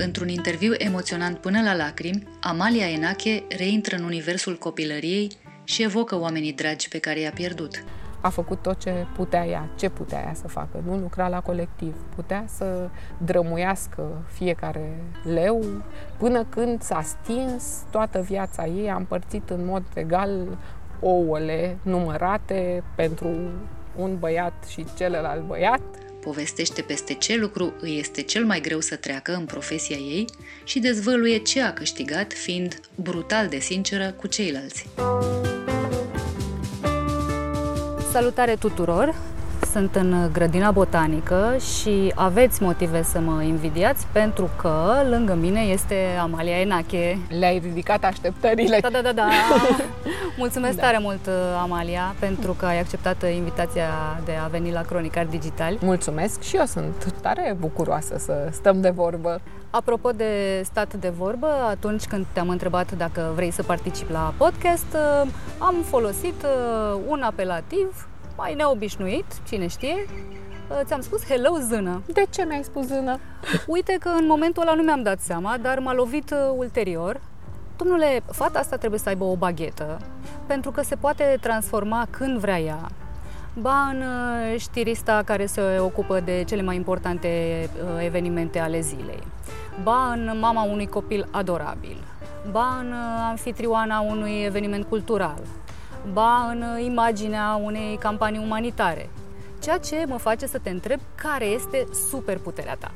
Într-un interviu emoționant până la lacrimi, Amalia Enache reintră în universul copilăriei și evocă oamenii dragi pe care i-a pierdut. A făcut tot ce putea ea, ce putea ea să facă. Nu lucra la colectiv, putea să drămuiască fiecare leu până când s-a stins toată viața ei, a împărțit în mod egal ouăle numărate pentru un băiat și celălalt băiat povestește peste ce lucru îi este cel mai greu să treacă în profesia ei și dezvăluie ce a câștigat fiind brutal de sinceră cu ceilalți. Salutare tuturor! Sunt în grădina botanică și aveți motive să mă invidiați pentru că lângă mine este Amalia Enache. Le-ai ridicat așteptările. Da, da, da, da. Mulțumesc da. tare mult, Amalia, pentru că ai acceptat invitația de a veni la Cronicar Digital. Mulțumesc și eu sunt tare bucuroasă să stăm de vorbă. Apropo de stat de vorbă, atunci când te-am întrebat dacă vrei să participi la podcast, am folosit un apelativ mai neobișnuit, cine știe, uh, ți-am spus hello zână. De ce mi-ai spus zână? Uite că în momentul ăla nu mi-am dat seama, dar m-a lovit uh, ulterior. Domnule, fata asta trebuie să aibă o baghetă, pentru că se poate transforma când vrea ea. Ba în uh, știrista care se ocupă de cele mai importante evenimente ale zilei. Ba în mama unui copil adorabil. Ba în anfitrioana unui eveniment cultural ba în imaginea unei campanii umanitare. Ceea ce mă face să te întreb care este superputerea ta.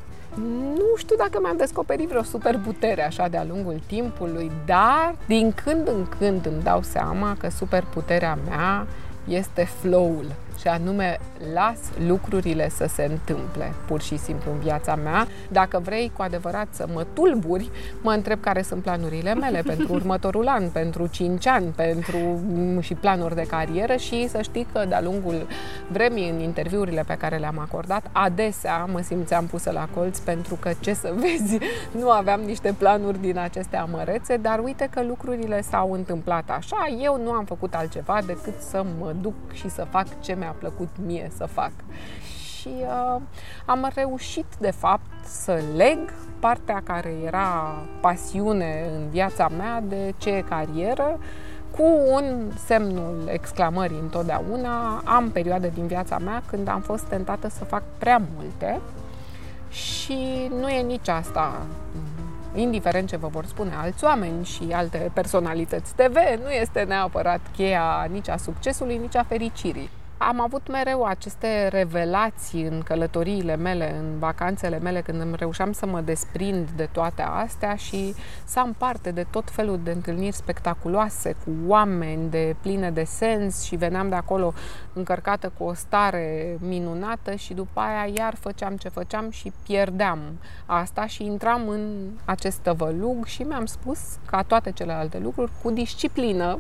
Nu știu dacă mi-am descoperit vreo superputere așa de-a lungul timpului, dar din când în când îmi dau seama că superputerea mea este flow-ul și anume las lucrurile să se întâmple pur și simplu în viața mea. Dacă vrei cu adevărat să mă tulburi, mă întreb care sunt planurile mele pentru următorul an, pentru 5 ani, pentru mm, și planuri de carieră și să știi că de-a lungul vremii în interviurile pe care le-am acordat, adesea mă simțeam pusă la colț pentru că, ce să vezi, nu aveam niște planuri din aceste amărețe, dar uite că lucrurile s-au întâmplat așa. Eu nu am făcut altceva decât să mă duc și să fac ce mi-a plăcut mie să fac. Și uh, am reușit, de fapt, să leg partea care era pasiune în viața mea de ce e carieră, cu un semnul exclamării întotdeauna. Am perioade din viața mea când am fost tentată să fac prea multe și nu e nici asta indiferent ce vă vor spune alți oameni și alte personalități TV, nu este neapărat cheia nici a succesului, nici a fericirii. Am avut mereu aceste revelații în călătoriile mele, în vacanțele mele, când îmi reușeam să mă desprind de toate astea și să am parte de tot felul de întâlniri spectaculoase cu oameni de pline de sens și veneam de acolo încărcată cu o stare minunată și după aia iar făceam ce făceam și pierdeam asta și intram în acest tăvălug și mi-am spus, ca toate celelalte lucruri, cu disciplină,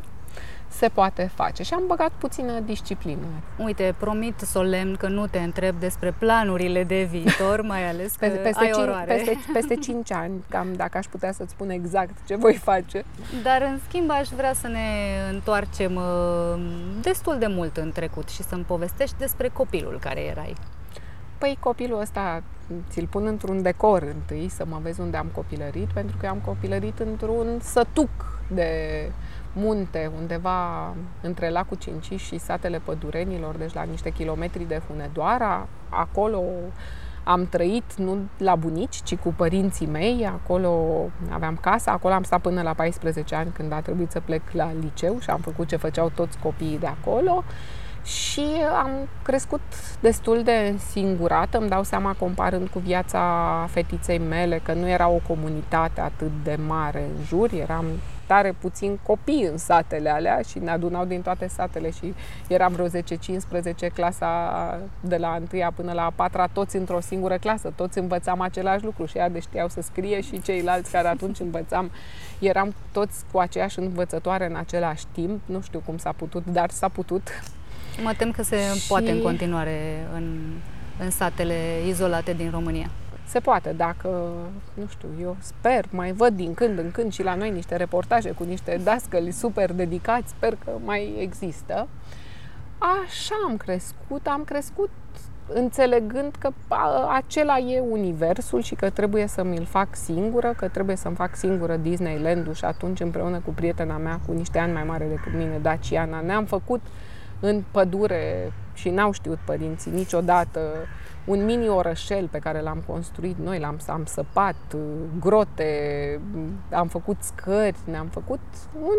se poate face. Și am băgat puțină disciplină. Uite, promit solemn că nu te întreb despre planurile de viitor, mai ales că peste, ai cinci, oroare. Peste, peste 5 ani, cam dacă aș putea să-ți spun exact ce voi face. Dar, în schimb, aș vrea să ne întoarcem uh, destul de mult în trecut și să-mi povestești despre copilul care erai. Păi copilul ăsta ți-l pun într-un decor întâi, să mă vezi unde am copilărit, pentru că am copilărit într-un sătuc de munte, undeva între lacul Cinci și satele Pădurenilor, deci la niște kilometri de Hunedoara. Acolo am trăit nu la bunici, ci cu părinții mei. Acolo aveam casa, acolo am stat până la 14 ani când a trebuit să plec la liceu și am făcut ce făceau toți copiii de acolo. Și am crescut destul de singurată, îmi dau seama comparând cu viața fetiței mele că nu era o comunitate atât de mare în jur, eram tare puțin copii în satele alea și ne adunau din toate satele și eram vreo 10-15 clasa de la 1 până la 4 toți într-o singură clasă, toți învățam același lucru și ea de știau să scrie și ceilalți care atunci învățam, eram toți cu aceeași învățătoare în același timp, nu știu cum s-a putut, dar s-a putut. Mă tem că se și... poate în continuare în, în satele izolate din România. Se poate, dacă, nu știu, eu sper, mai văd din când în când și la noi niște reportaje cu niște dascăli super dedicați, sper că mai există. Așa am crescut, am crescut înțelegând că acela e universul și că trebuie să mi-l fac singură, că trebuie să-mi fac singură Disneyland-ul și atunci împreună cu prietena mea cu niște ani mai mare decât mine, Daciana, ne-am făcut în pădure și n-au știut părinții niciodată un mini orășel pe care l-am construit noi, l-am am săpat, uh, grote, am făcut scări, ne-am făcut un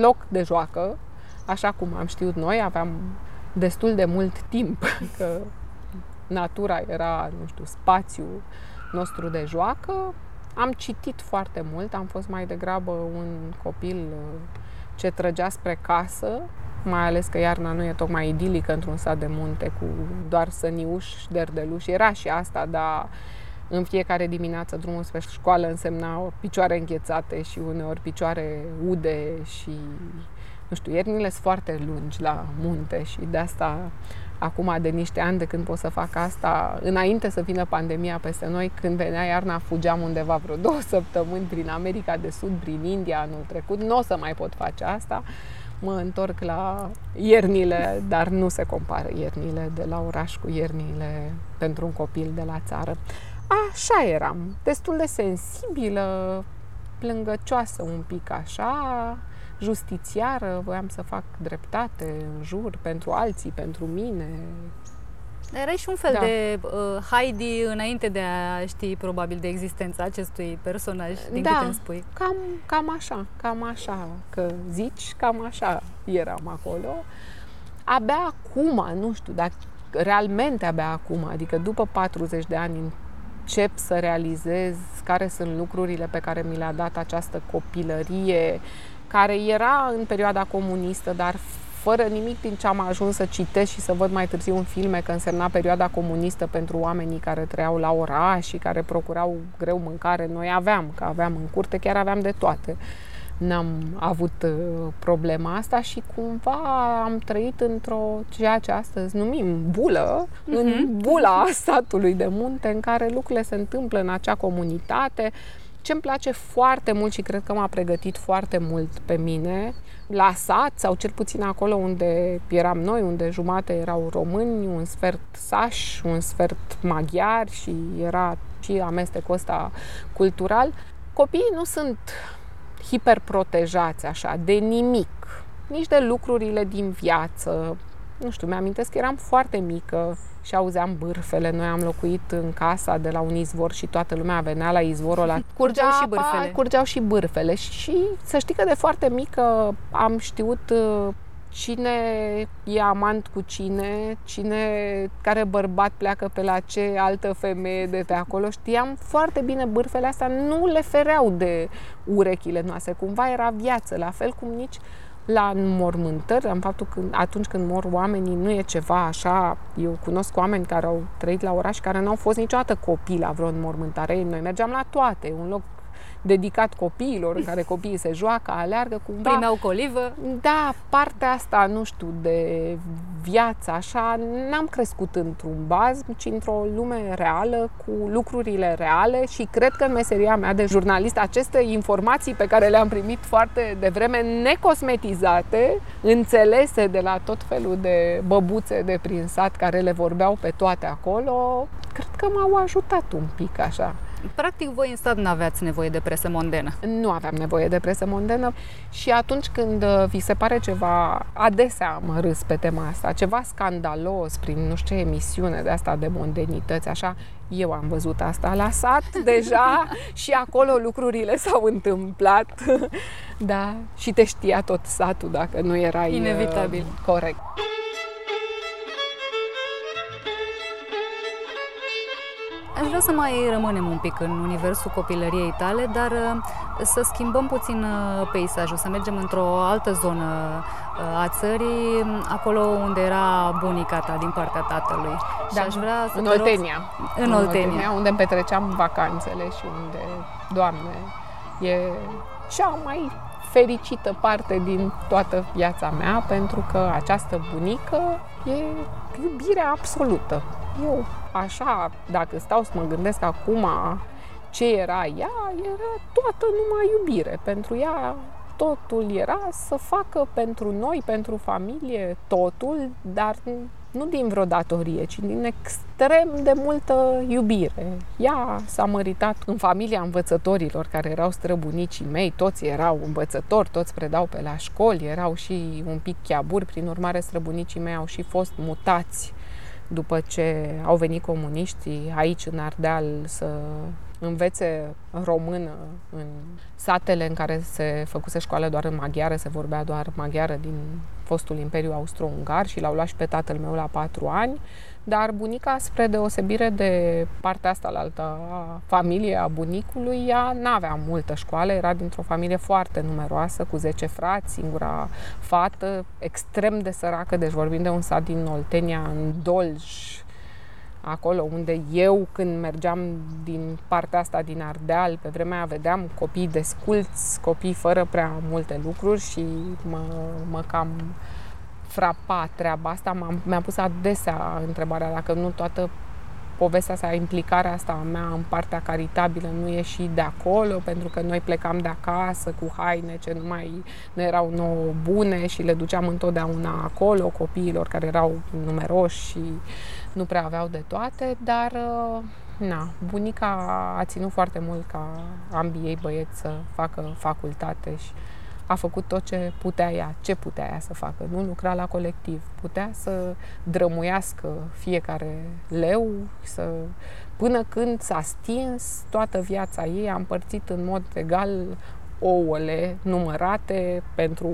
loc de joacă, așa cum am știut noi, aveam destul de mult timp, că natura era, nu știu, spațiul nostru de joacă. Am citit foarte mult, am fost mai degrabă un copil uh, ce trăgea spre casă mai ales că iarna nu e tocmai idilică într-un sat de munte cu doar săniuși, derdeluși. Era și asta, dar în fiecare dimineață drumul spre școală însemna picioare înghețate și uneori picioare ude și nu știu, iernile sunt foarte lungi la munte și de asta acum de niște ani de când pot să fac asta, înainte să vină pandemia peste noi, când venea iarna, fugeam undeva vreo două săptămâni prin America de Sud, prin India anul trecut. Nu o să mai pot face asta mă întorc la iernile, dar nu se compară iernile de la oraș cu iernile pentru un copil de la țară. Așa eram, destul de sensibilă, plângăcioasă un pic așa, justițiară, voiam să fac dreptate în jur pentru alții, pentru mine, Erai și un fel da. de uh, Heidi înainte de a ști probabil de existența acestui personaj, din da, câte îmi spui. Cam, cam așa, cam așa, că zici, cam așa eram acolo. Abia acum, nu știu, dar realmente abia acum, adică după 40 de ani încep să realizez care sunt lucrurile pe care mi le-a dat această copilărie, care era în perioada comunistă, dar fără nimic din ce am ajuns să citesc și să văd mai târziu în filme că însemna perioada comunistă pentru oamenii care trăiau la oraș și care procurau greu mâncare. Noi aveam, că aveam în curte, chiar aveam de toate. N-am avut uh, problema asta și cumva am trăit într-o, ceea ce astăzi numim bulă, uh-huh. în mhm. bula statului de munte, în care lucrurile se întâmplă în acea comunitate. Ce îmi place foarte mult și cred că m-a pregătit foarte mult pe mine la sat sau cel puțin acolo unde eram noi, unde jumate erau români, un sfert sași, un sfert maghiari și era și amestecul ăsta cultural. Copiii nu sunt hiperprotejați așa de nimic, nici de lucrurile din viață. Nu știu, mi-amintesc că eram foarte mică și auzeam bârfele. Noi am locuit în casa de la un izvor și toată lumea venea la izvorul ăla. Curgeau da, și bârfele. Curgeau și bârfele. Și să știi că de foarte mică am știut uh, cine e amant cu cine, cine, care bărbat pleacă pe la ce altă femeie de pe acolo. Știam foarte bine bârfele astea, nu le fereau de urechile noastre. Cumva era viață, la fel cum nici la înmormântări, în faptul că atunci când mor oamenii nu e ceva așa, eu cunosc oameni care au trăit la oraș care nu au fost niciodată copii la vreo înmormântare, noi mergeam la toate, un loc dedicat copiilor, în care copiii se joacă, aleargă cumva. Primeau colivă. Da, partea asta, nu știu, de viață, așa, n-am crescut într-un baz, ci într-o lume reală, cu lucrurile reale și cred că în meseria mea de jurnalist aceste informații pe care le-am primit foarte devreme, necosmetizate, înțelese de la tot felul de băbuțe de prin sat care le vorbeau pe toate acolo, cred că m-au ajutat un pic așa Practic, voi în stat nu aveați nevoie de presă mondenă. Nu aveam nevoie de presă mondenă și atunci când uh, vi se pare ceva, adesea am râs pe tema asta, ceva scandalos prin nu știu ce emisiune de asta de mondenități, așa, eu am văzut asta la sat deja și acolo lucrurile s-au întâmplat. da, și te știa tot satul dacă nu erai uh, Inevitabil. corect. Aș vrea să mai rămânem un pic în universul copilăriei tale, dar uh, să schimbăm puțin uh, peisajul, să mergem într-o altă zonă uh, a țării, acolo unde era bunica ta din partea tatălui. Da, și aș vrea să în te rog- Oltenia. În Oltenia. unde îmi petreceam vacanțele și unde, Doamne, e cea mai fericită parte din toată viața mea, pentru că această bunică e iubirea absolută. Eu, așa, dacă stau să mă gândesc acum ce era ea, era toată numai iubire. Pentru ea totul era să facă pentru noi, pentru familie, totul, dar nu din vreo datorie, ci din extrem de multă iubire. Ea s-a măritat în familia învățătorilor, care erau străbunicii mei, toți erau învățători, toți predau pe la școli, erau și un pic chiaburi, prin urmare străbunicii mei au și fost mutați după ce au venit comuniștii aici în Ardeal să învețe română în satele în care se făcuse școală doar în maghiară, se vorbea doar maghiară din fostul Imperiu Austro-Ungar și l-au luat și pe tatăl meu la patru ani, dar bunica, spre deosebire de partea asta la altă a familiei a bunicului, ea n-avea multă școală, era dintr-o familie foarte numeroasă, cu 10 frați, singura fată, extrem de săracă, deci vorbim de un sat din Oltenia, în Dolj, acolo unde eu când mergeam din partea asta din Ardeal, pe vremea aia vedeam copii desculți, copii fără prea multe lucruri și mă, mă cam frapa treaba asta. M-am, mi-am pus adesea întrebarea dacă nu toată povestea asta, implicarea asta a mea în partea caritabilă nu e și de acolo, pentru că noi plecam de acasă cu haine ce nu mai nu erau nouă bune și le duceam întotdeauna acolo copiilor care erau numeroși și nu prea aveau de toate, dar na, bunica a ținut foarte mult ca ambii ei băieți să facă facultate și a făcut tot ce putea ea, ce putea ea să facă. Nu lucra la colectiv. Putea să drămuiască fiecare leu, să, până când s-a stins toată viața ei, a împărțit în mod egal ouăle numărate pentru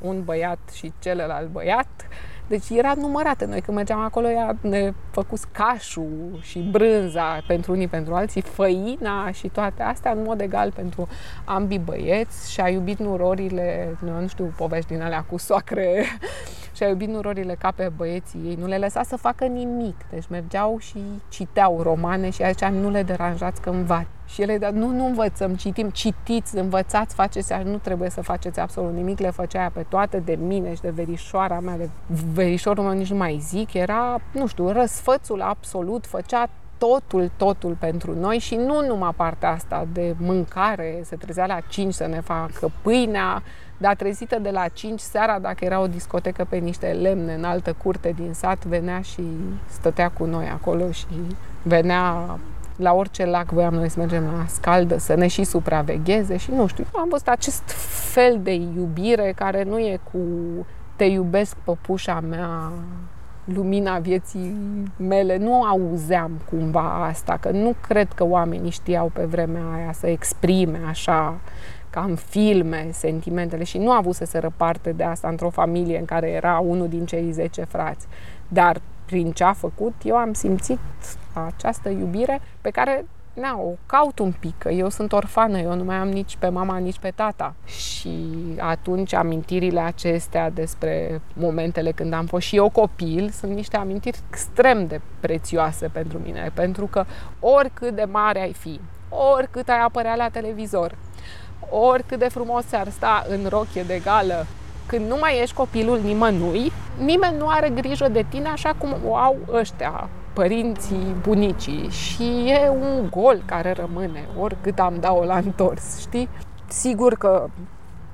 un băiat și celălalt băiat. Deci era numărată. Noi când mergeam acolo, ea ne făcut cașul și brânza pentru unii, pentru alții, făina și toate astea în mod egal pentru ambii băieți și a iubit nurorile, nu, nu știu, povești din alea cu soacre și a iubit nurorile ca pe băieții ei. Nu le lăsa să facă nimic. Deci mergeau și citeau romane și aici nu le deranjați că învați. Și ele, dar nu, nu învățăm, citim, citiți, învățați, faceți, nu trebuie să faceți absolut nimic, le făcea ea pe toate de mine și de verișoara mea, de verișorul meu nici nu mai zic, era, nu știu, răsfățul absolut, făcea totul, totul pentru noi și nu numai partea asta de mâncare, se trezea la 5 să ne facă pâinea, dar trezită de la 5 seara, dacă era o discotecă pe niște lemne în altă curte din sat, venea și stătea cu noi acolo și venea la orice lac voiam noi să mergem la scaldă, să ne și supravegheze și nu știu, am văzut acest fel de iubire care nu e cu te iubesc păpușa mea, lumina vieții mele, nu auzeam cumva asta, că nu cred că oamenii știau pe vremea aia să exprime așa ca în filme, sentimentele. Și nu a avut să se răparte de asta într-o familie în care era unul din cei 10 frați. Dar prin ce a făcut, eu am simțit această iubire pe care na, o caut un pic, că eu sunt orfană, eu nu mai am nici pe mama, nici pe tata. Și atunci amintirile acestea despre momentele când am fost și eu copil sunt niște amintiri extrem de prețioase pentru mine, pentru că oricât de mare ai fi, oricât ai apărea la televizor, oricât de frumos ți-ar sta în rochie de gală, când nu mai ești copilul nimănui, nimeni nu are grijă de tine așa cum o au ăștia, părinții, bunicii și e un gol care rămâne, oricât am dat-o la întors, știi? Sigur că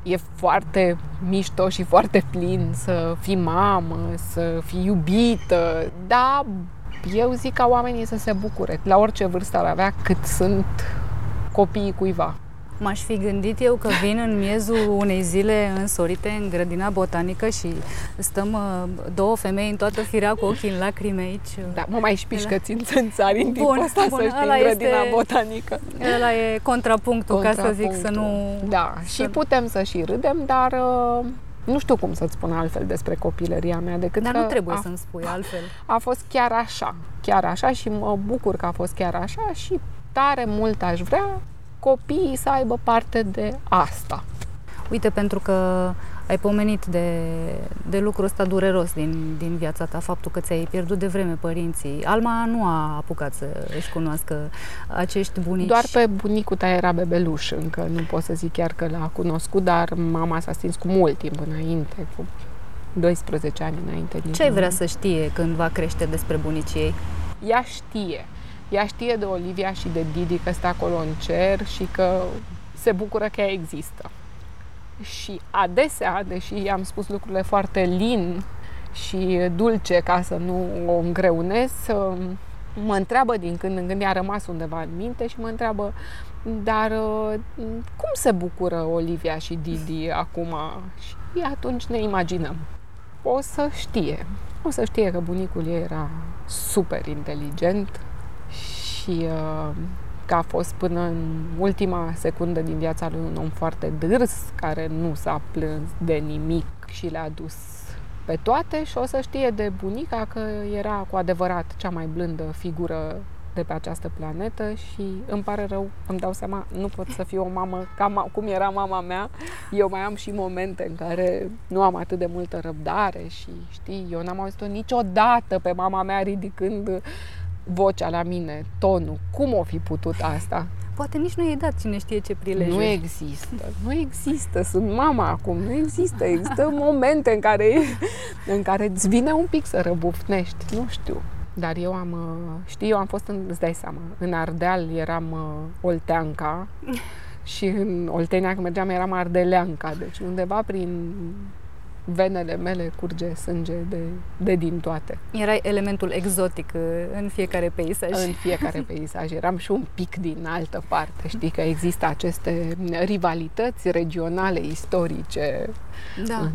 e foarte mișto și foarte plin să fii mamă, să fii iubită, dar eu zic ca oamenii să se bucure, la orice vârstă ar avea, cât sunt copiii cuiva. M-aș fi gândit eu că vin în miezul unei zile însorite în grădina botanică și stăm uh, două femei în toată firea cu ochii în lacrime aici. Da, mă mai șpiși că țin în țari în timpul ăsta bun, să știi, în grădina este, botanică. Ăla e contrapunctul, contrapunctul, ca să zic, să nu... Da, să... și putem să și râdem, dar uh, nu știu cum să-ți spun altfel despre copilăria mea decât Dar că nu trebuie a, să-mi spui altfel. A fost chiar așa, chiar așa și mă bucur că a fost chiar așa și tare mult aș vrea copiii să aibă parte de asta. Uite, pentru că ai pomenit de, de lucrul ăsta dureros din, din viața ta, faptul că ți-ai pierdut de vreme părinții. Alma nu a apucat să își cunoască acești bunici. Doar pe bunicul ta era bebeluș încă, nu pot să zic chiar că l-a cunoscut, dar mama s-a stins cu mult timp înainte, cu 12 ani înainte. Ce ai vrea să știe când va crește despre bunicii ei? Ea știe ea știe de Olivia și de Didi că stă acolo în cer și că se bucură că ea există. Și adesea, deși i-am spus lucrurile foarte lin și dulce ca să nu o îngreunez, mă întreabă din când în când, i-a rămas undeva în minte și mă întreabă dar cum se bucură Olivia și Didi acum? Și atunci ne imaginăm. O să știe. O să știe că bunicul ei era super inteligent, și uh, că a fost până în ultima secundă din viața lui un om foarte dârs, care nu s-a plâns de nimic și le-a dus pe toate și o să știe de bunica că era cu adevărat cea mai blândă figură de pe această planetă și îmi pare rău, îmi dau seama, nu pot să fiu o mamă ca cum era mama mea. Eu mai am și momente în care nu am atât de multă răbdare și știi, eu n-am auzit-o niciodată pe mama mea ridicând vocea la mine, tonul. Cum o fi putut asta? Poate nici nu i-ai dat cine știe ce prilej. Nu există. Nu există. Sunt mama acum. Nu există. Există momente în care, în care îți vine un pic să răbufnești. Nu știu. Dar eu am, uh, știi, eu am fost, în, îți dai seama, în Ardeal eram uh, Olteanca și în Oltenia când mergeam eram Ardeleanca. Deci undeva prin venele mele curge sânge de, de din toate. Era elementul exotic uh, în fiecare peisaj. În fiecare peisaj. Eram și un pic din altă parte. Știi că există aceste rivalități regionale, istorice da. în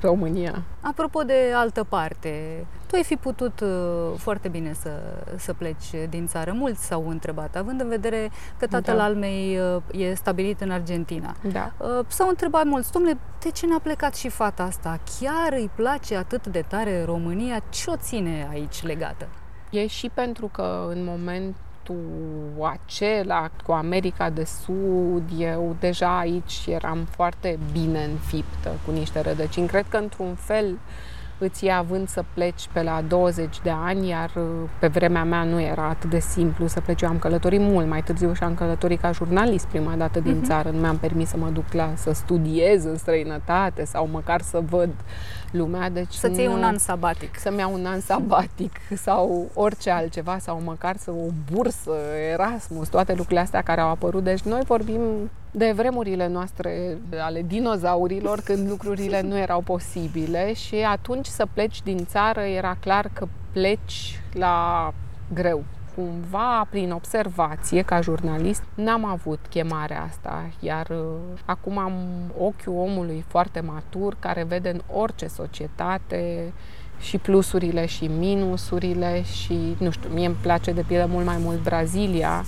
România. Apropo de altă parte, tu ai fi putut uh, foarte bine să, să pleci din țară. Mulți s-au întrebat, având în vedere că tatăl da. al mei uh, e stabilit în Argentina. Da. Uh, s-au întrebat mulți, domnule, de ce n-a plecat și fata asta? Chiar îi place atât de tare România? Ce o ține aici legată? E și pentru că în moment acela cu America de Sud, eu deja aici eram foarte bine înfiptă cu niște rădăcini. Cred că într-un fel îți ia având să pleci pe la 20 de ani, iar uh, pe vremea mea nu era atât de simplu să pleci. Eu am călătorit mult mai târziu și am călătorit ca jurnalist prima dată din uh-huh. țară. Nu mi-am permis să mă duc la să studiez în străinătate sau măcar să văd lumea. Deci Să-ți iei un an sabatic. Să-mi iau un an sabatic sau orice altceva sau măcar să o bursă, Erasmus, toate lucrurile astea care au apărut. Deci noi vorbim de vremurile noastre ale dinozaurilor, când lucrurile nu erau posibile și atunci să pleci din țară era clar că pleci la greu. Cumva, prin observație, ca jurnalist, n-am avut chemarea asta, iar uh, acum am ochiul omului foarte matur, care vede în orice societate și plusurile și minusurile și, nu știu, mie îmi place de pildă mult mai mult Brazilia,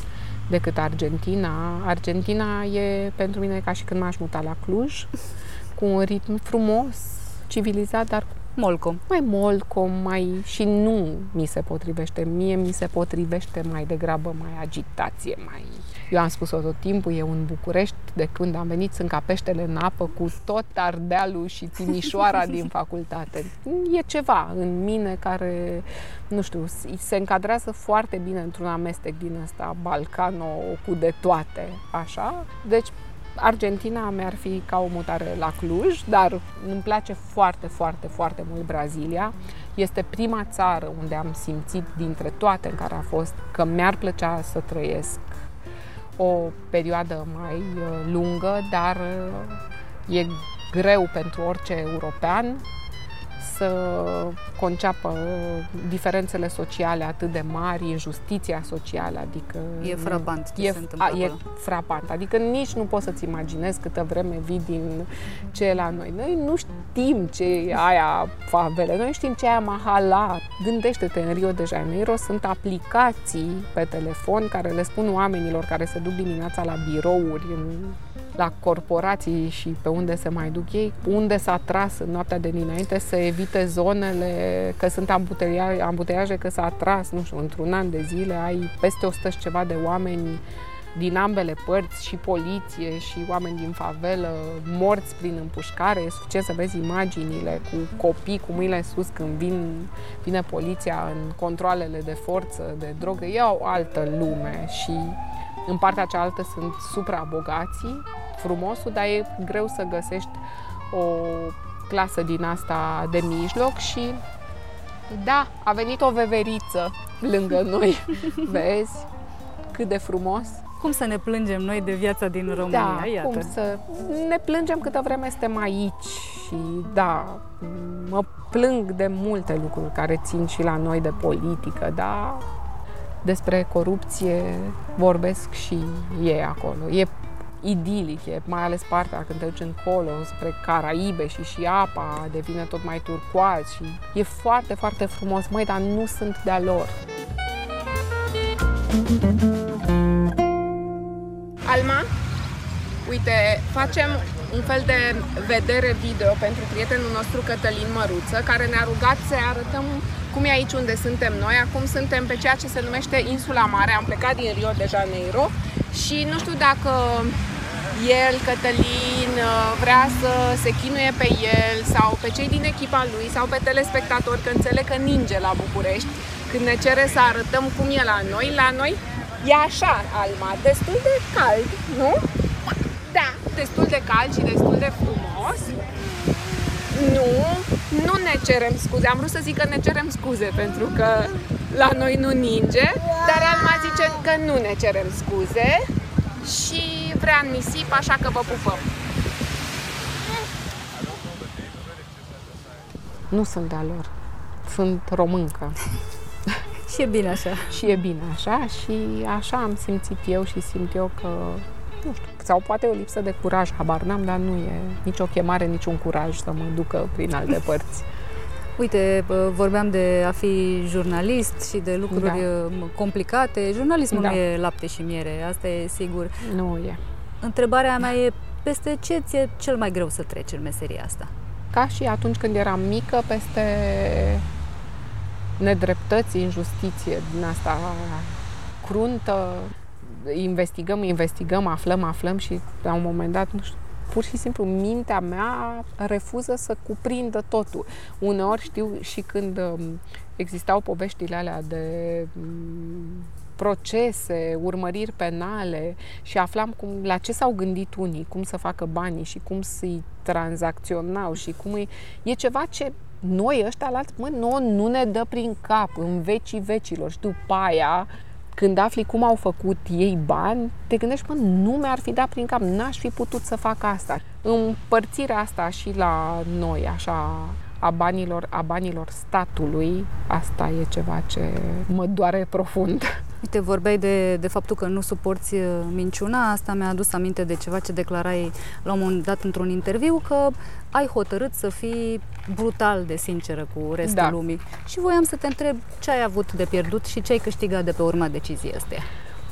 decât Argentina. Argentina e pentru mine ca și când m-aș muta la Cluj, cu un ritm frumos, civilizat, dar Molcom. Mai molcom, mai... și nu mi se potrivește. Mie mi se potrivește mai degrabă mai agitație, mai... Eu am spus-o tot timpul, eu în București, de când am venit, sunt ca peștele în apă cu tot Ardealul și Timișoara din facultate. E ceva în mine care, nu știu, se încadrează foarte bine într-un amestec din ăsta, balcano, cu de toate, așa. Deci, Argentina mi-ar fi ca o mutare la Cluj, dar îmi place foarte, foarte, foarte mult Brazilia. Este prima țară unde am simțit dintre toate în care a fost că mi-ar plăcea să trăiesc o perioadă mai uh, lungă, dar uh, e greu pentru orice european să să conceapă diferențele sociale atât de mari, injustiția socială, adică... E frapant ce e, se întâmplă a, acolo. e frapant, adică nici nu poți să-ți imaginezi câtă vreme vii din ce e la noi. Noi nu știm ce e aia favele, noi știm ce e aia mahala. Gândește-te, în Rio de Janeiro sunt aplicații pe telefon care le spun oamenilor care se duc dimineața la birouri, în la corporații și pe unde se mai duc ei, unde s-a tras în noaptea de dinainte să evite zonele, că sunt ambuteiaje, ambuteiaje că s-a tras, nu știu, într-un an de zile ai peste 100 și ceva de oameni din ambele părți, și poliție, și oameni din favelă, morți prin împușcare. E suficient să vezi imaginile cu copii cu mâinile sus când vin, vine poliția în controlele de forță, de drogă. E o altă lume și în partea cealaltă sunt suprabogații, frumosul, dar e greu să găsești o clasă din asta de mijloc și da, a venit o veveriță lângă noi. Vezi cât de frumos? Cum să ne plângem noi de viața din România? Da, Iată. cum să ne plângem câtă vreme suntem aici și da, mă plâng de multe lucruri care țin și la noi de politică, da, despre corupție vorbesc și ei acolo. E idilic, e mai ales partea când te duci încolo spre Caraibe și și apa devine tot mai turcoaz și e foarte, foarte frumos, măi, dar nu sunt de-a lor. Alma, uite, facem un fel de vedere video pentru prietenul nostru Cătălin Măruță, care ne-a rugat să arătăm cum e aici unde suntem noi. Acum suntem pe ceea ce se numește Insula Mare, am plecat din Rio de Janeiro și nu știu dacă el, Cătălin, vrea să se chinuie pe el sau pe cei din echipa lui sau pe telespectatori, că înțeleg că ninge la București, când ne cere să arătăm cum e la noi. La noi e așa, Alma, destul de cald, nu? Da, destul de cald și destul de frumos. Nu, nu ne cerem scuze. Am vrut să zic că ne cerem scuze pentru că la noi nu ninge, dar Alma zice că nu ne cerem scuze și vrea în nisip, așa că vă pupăm. Nu sunt de-a lor. Sunt româncă. Și e bine așa. Și e bine așa și așa am simțit eu și simt eu că nu știu, sau poate o lipsă de curaj, habar n-am, dar nu e nicio chemare, niciun curaj să mă ducă prin alte părți. Uite, vorbeam de a fi jurnalist și de lucruri da. complicate. Jurnalismul Da. nu e lapte și miere, asta e sigur. Nu e. Întrebarea mea e peste ce ți-e cel mai greu să treci în meseria asta? Ca și atunci când eram mică, peste nedreptăți, injustiție din asta cruntă, investigăm, investigăm, aflăm, aflăm și la un moment dat, nu știu, pur și simplu mintea mea refuză să cuprindă totul. Uneori știu și când um, existau poveștile alea de um, procese, urmăriri penale și aflam cum, la ce s-au gândit unii, cum să facă banii și cum să-i tranzacționau și cum îi... E ceva ce noi ăștia la alți, mă, nouă nu ne dă prin cap în vecii vecilor. Și după aia, când afli cum au făcut ei bani, te gândești, mă, nu mi-ar fi dat prin cap, n-aș fi putut să fac asta. Împărțirea asta și la noi, așa, a banilor, a banilor statului, asta e ceva ce mă doare profund. Uite, vorbeai de, de faptul că nu suporți uh, minciuna, asta mi-a adus aminte de ceva ce declarai la un moment dat într-un interviu, că ai hotărât să fii brutal de sinceră cu restul Da. lumii. Și voiam să te întreb ce ai avut de pierdut și ce ai câștigat de pe urma deciziei astea.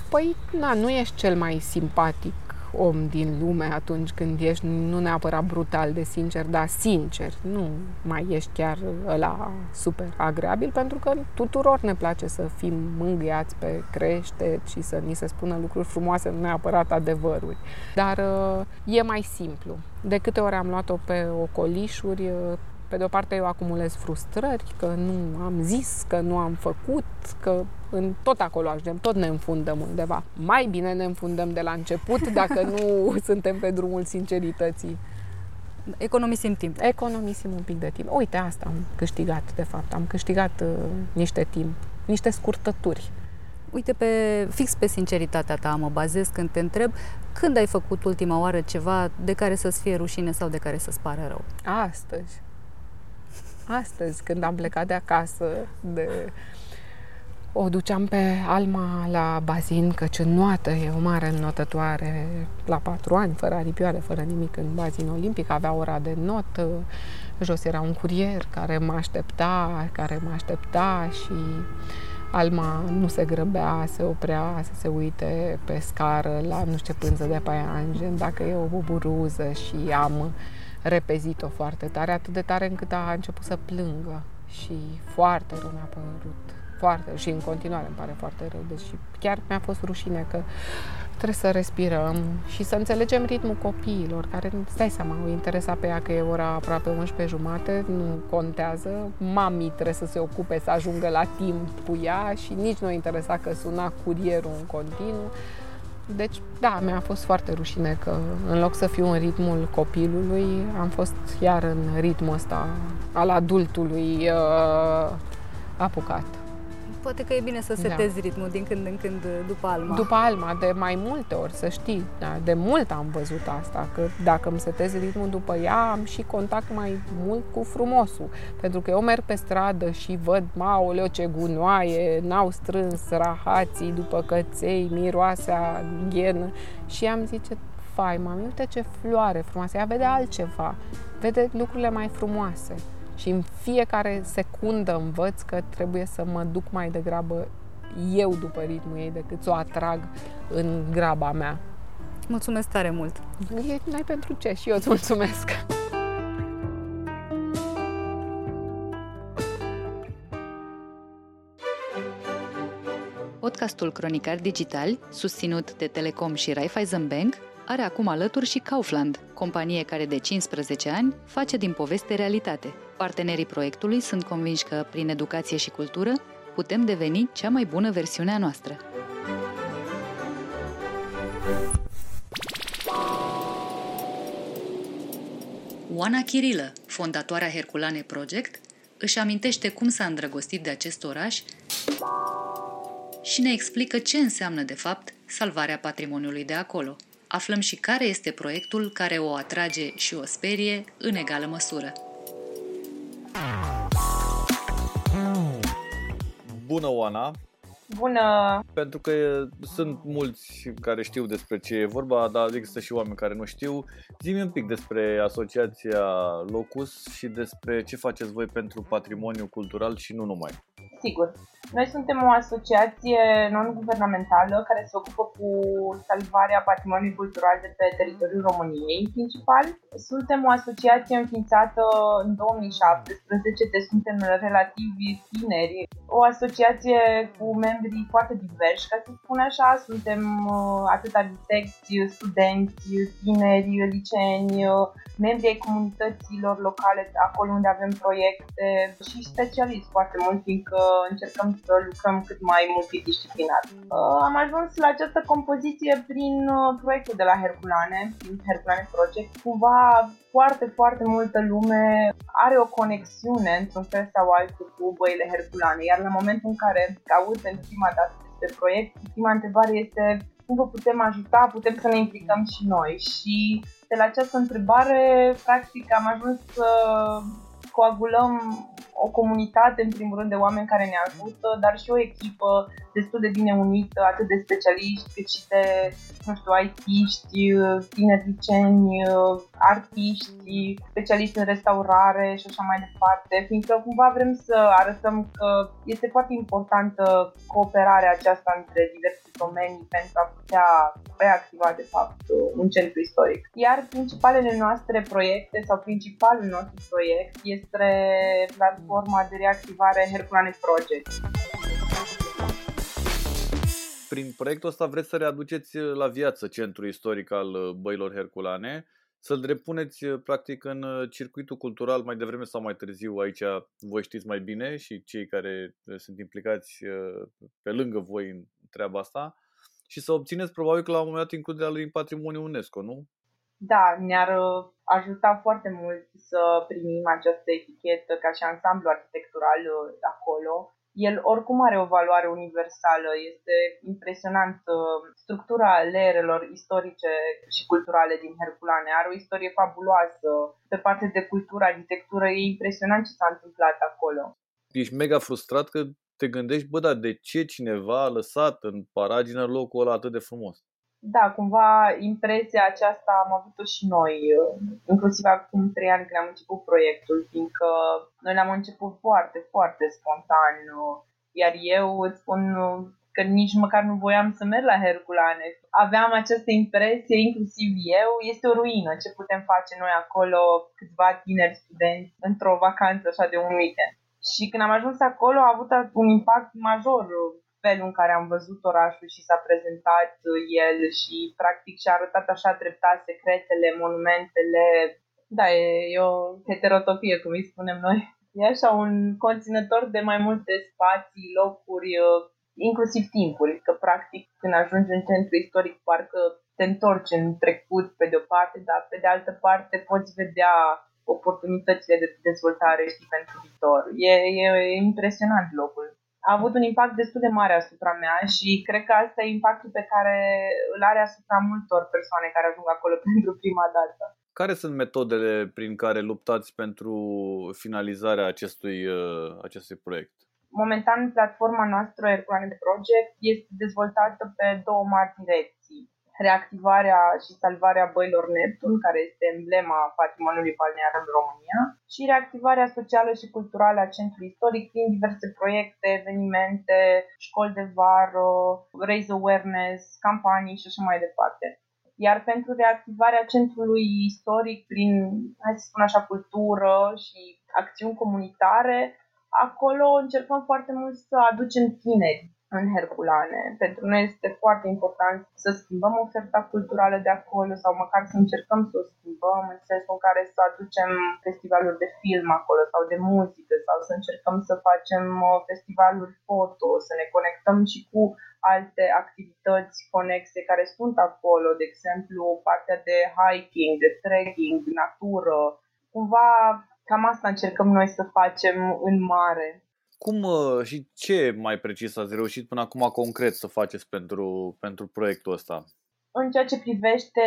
Păi, na, nu ești cel mai simpatic om din lume atunci când ești nu neapărat brutal de sincer, dar sincer. Nu mai ești chiar ăla super agreabil, pentru că tuturor ne place să fim mângâiați pe crește și să ni se spună lucruri frumoase, nu neapărat adevăruri. Dar uh, e mai simplu. De câte ori am luat-o pe ocolișuri, uh, pe de o parte eu acumulez frustrări că nu am zis, că nu am făcut, că în tot acolo ajungem, tot ne înfundăm undeva. Mai bine ne înfundăm de la început dacă nu suntem pe drumul sincerității. Economisim timp. Economisim un pic de timp. Uite, asta am câștigat, de fapt. Am câștigat uh, niște timp, niște scurtături. Uite, pe, fix pe sinceritatea ta mă bazez când te întreb când ai făcut ultima oară ceva de care să-ți fie rușine sau de care să-ți pară rău. Astăzi. astăzi, când am plecat de acasă, de... o duceam pe Alma la bazin, căci înnoată, e o mare înnotătoare, la patru ani, fără aripioare, fără nimic, în bazin olimpic, avea ora de not, jos era un curier care mă aștepta, care mă aștepta și Alma nu se grăbea, se oprea să se uite pe scară la nu știu ce pânză de paianjen, dacă e o buburuză și am repezit-o foarte tare, atât de tare încât a început să plângă și foarte rău mi-a părut, foarte și în continuare îmi pare foarte rău, deci chiar mi-a fost rușine că trebuie să respirăm și să înțelegem ritmul copiilor, care, stai seama, o interesa pe ea că e ora aproape 11 jumate, nu contează, mami trebuie să se ocupe să ajungă la timp cu ea și nici nu interesa că suna curierul în continuu. Deci, da, mi-a fost foarte rușine că în loc să fiu în ritmul copilului, am fost iar în ritmul ăsta al adultului uh, apucat. Poate că e bine să da. setezi da. ritmul din când în când după Alma. După Alma, de mai multe ori, să știi. Da, de mult am văzut asta, că dacă îmi setez ritmul după ea, am și contact mai mult cu frumosul. Pentru că eu merg pe stradă și văd, maoleo, ce gunoaie, n-au strâns rahații după căței, miroasea ghenă. Și am zice, fai, mami, uite ce floare frumoasă, ea vede altceva, vede lucrurile mai frumoase și în fiecare secundă învăț că trebuie să mă duc mai degrabă eu după ritmul ei decât să o atrag în graba mea. Mulțumesc tare mult! E, n-ai pentru ce și eu îți mulțumesc! Podcastul Cronicar Digital, susținut de Telecom și Raiffeisen Bank, are acum alături și Kaufland, companie care de 15 ani face din poveste realitate. Partenerii proiectului sunt convinși că, prin educație și cultură, putem deveni cea mai bună versiune a noastră. Oana Chirilă, fondatoarea Herculane Project, își amintește cum s-a îndrăgostit de acest oraș și ne explică ce înseamnă, de fapt, salvarea patrimoniului de acolo – aflăm și care este proiectul care o atrage și o sperie în egală măsură. Bună, Oana! Bună! Pentru că sunt mulți care știu despre ce e vorba, dar există și oameni care nu știu. Zi-mi un pic despre Asociația Locus și despre ce faceți voi pentru patrimoniu cultural și nu numai. Sigur. Noi suntem o asociație non-guvernamentală care se ocupă cu salvarea patrimoniului cultural de pe teritoriul României, principal. Suntem o asociație înființată în 2017, deci suntem relativ tineri. O asociație cu membri foarte diversi, ca să spun așa. Suntem uh, atât arhitecți, studenți, tineri, liceeni, membri ai comunităților locale acolo unde avem proiecte și specialiști foarte mult, fiindcă încercăm să lucrăm cât mai multidisciplinar. Uh, am ajuns la această compoziție prin uh, proiectul de la Herculane, prin Herculane Project. Cumva foarte, foarte multă lume are o conexiune într-un fel sau altul cu băile Herculane, iar la momentul în care aud pentru prima dată despre proiect, prima întrebare este cum vă putem ajuta, putem să ne implicăm și noi. Și de la această întrebare, practic, am ajuns să coagulăm o comunitate, în primul rând, de oameni care ne ajută, dar și o echipă destul de bine unită, atât de specialiști, cât și de, nu știu, IT-ști, tineri liceni, artiști, specialiști în restaurare și așa mai departe, fiindcă cumva vrem să arătăm că este foarte importantă cooperarea aceasta între diverse domenii pentru a putea reactiva, de fapt, un centru istoric. Iar principalele noastre proiecte sau principalul nostru proiect este platforma de reactivare Herculane Project. Prin proiectul ăsta vreți să readuceți la viață centrul istoric al Băilor Herculane, să-l repuneți practic în circuitul cultural mai devreme sau mai târziu, aici voi știți mai bine și cei care sunt implicați pe lângă voi în treaba asta și să obțineți probabil că la un moment dat includerea lui în patrimoniul UNESCO, nu? Da, ne-ar uh, ajuta foarte mult să primim această etichetă ca și ansamblu arhitectural uh, acolo. el oricum are o valoare universală. Este impresionant uh, structura lerelor istorice și culturale din Herculane. Are o istorie fabuloasă. Pe partea de cultură, arhitectură, e impresionant ce s-a întâmplat acolo. Ești mega frustrat că te gândești, bă, dar de ce cineva a lăsat în paragină locul ăla atât de frumos? Da, cumva impresia aceasta am avut-o și noi, uh, inclusiv acum trei ani când am început proiectul, fiindcă noi l-am început foarte, foarte spontan, uh, iar eu îți spun uh, că nici măcar nu voiam să merg la Herculane. Aveam această impresie, inclusiv eu, este o ruină. Ce putem face noi acolo, câțiva tineri studenți, într-o vacanță așa de un weekend. Și când am ajuns acolo a avut un impact major felul în care am văzut orașul și s-a prezentat el și practic și-a arătat așa treptat secretele, monumentele. Da, e, e o heterotopie, cum îi spunem noi. E așa un conținător de mai multe spații, locuri, inclusiv timpuri, că practic când ajungi în centru istoric parcă te întorci în trecut pe de o parte, dar pe de altă parte poți vedea oportunitățile de dezvoltare știi, pentru viitor. E, e, e impresionant locul. A avut un impact destul de mare asupra mea și cred că asta e impactul pe care îl are asupra multor persoane care ajung acolo pentru prima dată. Care sunt metodele prin care luptați pentru finalizarea acestui, uh, acestui proiect? Momentan, platforma noastră Airplanet Project este dezvoltată pe două mari direcții reactivarea și salvarea băilor Neptun, care este emblema patrimoniului balnear în România, și reactivarea socială și culturală a centrului istoric prin diverse proiecte, evenimente, școli de vară, raise awareness, campanii și așa mai departe. Iar pentru reactivarea centrului istoric prin, hai să spun așa, cultură și acțiuni comunitare, acolo încercăm foarte mult să aducem tineri în Herculane. Pentru noi este foarte important să schimbăm oferta culturală de acolo sau măcar să încercăm să o schimbăm în sensul în care să aducem festivaluri de film acolo sau de muzică sau să încercăm să facem uh, festivaluri foto, să ne conectăm și cu alte activități conexe care sunt acolo, de exemplu partea de hiking, de trekking, natură. Cumva cam asta încercăm noi să facem în mare. Cum uh, și ce mai precis ați reușit până acum concret să faceți pentru, pentru proiectul ăsta? În ceea ce privește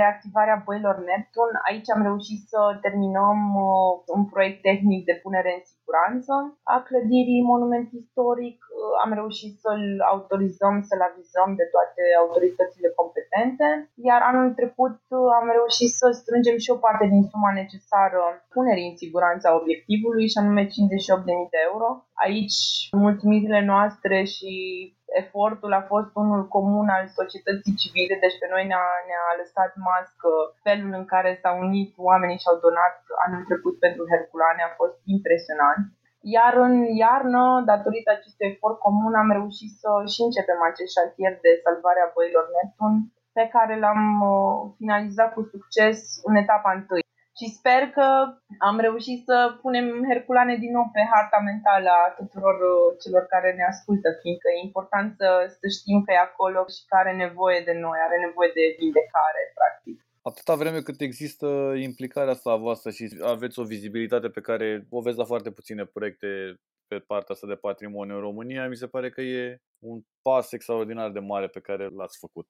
reactivarea boilor Neptun, aici am reușit să terminăm uh, un proiect tehnic de punere în siguranță a clădirii monument istoric. Uh, am reușit să-l autorizăm, să-l avizăm de toate autoritățile competente, iar anul trecut uh, am reușit să strângem și o parte din suma necesară punerii în siguranță a obiectivului, și anume 58.000 de euro. Aici mulțumirile noastre și efortul a fost unul comun al societății civile, deci pe noi ne-a, ne-a lăsat mască felul în care s-au unit oamenii și au donat anul trecut pentru Herculane a fost impresionant. Iar în iarnă, datorită acestui efort comun, am reușit să și începem acest șantier de salvare a băilor Neptun, pe care l-am uh, finalizat cu succes în etapa întâi și sper că am reușit să punem Herculane din nou pe harta mentală a tuturor uh, celor care ne ascultă, fiindcă e important să, să știm că e acolo și că are nevoie de noi, are nevoie de vindecare, practic. Atâta vreme cât există implicarea asta a voastră și aveți o vizibilitate pe care o vezi la foarte puține proiecte pe partea asta de patrimoniu în România, mi se pare că e un pas extraordinar de mare pe care l-ați făcut.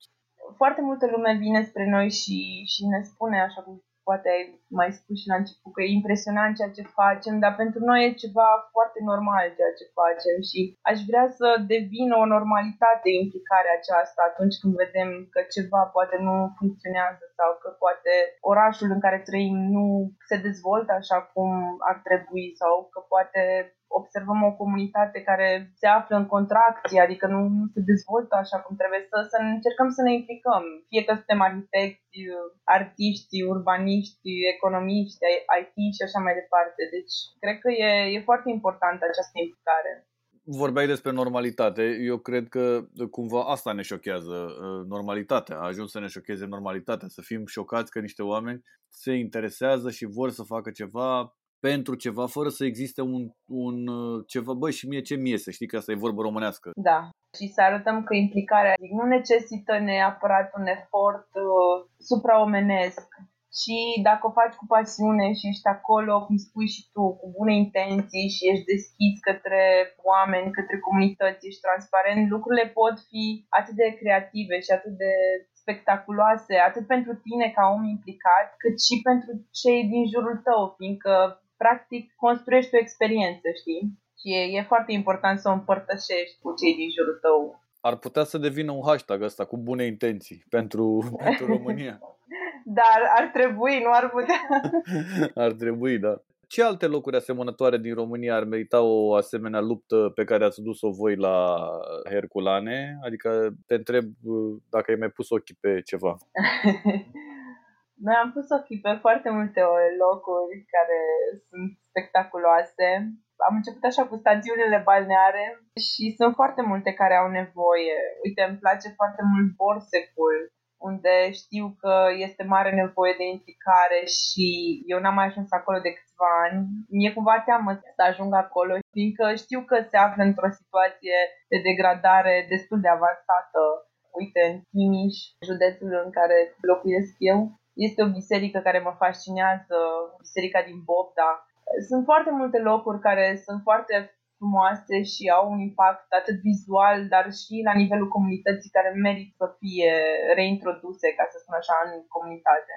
Foarte multă lume vine spre noi și, și ne spune, așa cum poate ai mai spus și la început că e impresionant ceea ce facem, dar pentru noi e ceva foarte normal ceea ce facem și aș vrea să devină o normalitate implicarea aceasta atunci când vedem că ceva poate nu funcționează sau că poate orașul în care trăim nu se dezvoltă așa cum ar trebui sau că poate observăm o comunitate care se află în contracție, adică nu, nu se dezvoltă așa cum trebuie, să, să încercăm să ne implicăm, fie că suntem arhitecți, artiști, urbaniști, economiști, IT și așa mai departe. Deci, cred că e, e foarte importantă această implicare. Vorbeai despre normalitate. Eu cred că cumva asta ne șochează, normalitatea. A ajuns să ne șocheze normalitatea, să fim șocați că niște oameni se interesează și vor să facă ceva pentru ceva fără să existe un, un uh, ceva, băi și mie ce mie să știi că asta e vorbă românească. Da, și să arătăm că implicarea nu necesită neapărat un efort uh, supraomenesc, și dacă o faci cu pasiune și ești acolo, cum spui și tu, cu bune intenții și ești deschis către oameni, către comunități, ești transparent, lucrurile pot fi atât de creative și atât de spectaculoase, atât pentru tine ca om implicat, cât și pentru cei din jurul tău, fiindcă practic construiești o experiență, știi? Și e, e foarte important să o împărtășești cu cei din jurul tău. Ar putea să devină un hashtag ăsta cu bune intenții pentru, pentru România. Dar ar trebui, nu ar putea. ar trebui, da. Ce alte locuri asemănătoare din România ar merita o asemenea luptă pe care ați dus-o voi la Herculane? Adică te întreb uh, dacă ai mai pus ochii pe ceva. Noi am pus ochii pe foarte multe locuri care sunt spectaculoase. Am început așa cu stațiunile balneare și sunt foarte multe care au nevoie. Uite, îmi place foarte mult Borsecul, unde știu că este mare nevoie de implicare și eu n-am mai ajuns acolo de câțiva ani. Mi-e cumva teamă să ajung acolo, fiindcă știu că se află într-o situație de degradare destul de avansată. Uite, în Timiș, județul în care locuiesc eu, este o biserică care mă fascinează, biserica din Bobda. Sunt foarte multe locuri care sunt foarte frumoase și au un impact atât vizual, dar și la nivelul comunității care merită să fie reintroduse, ca să spun așa, în comunitate.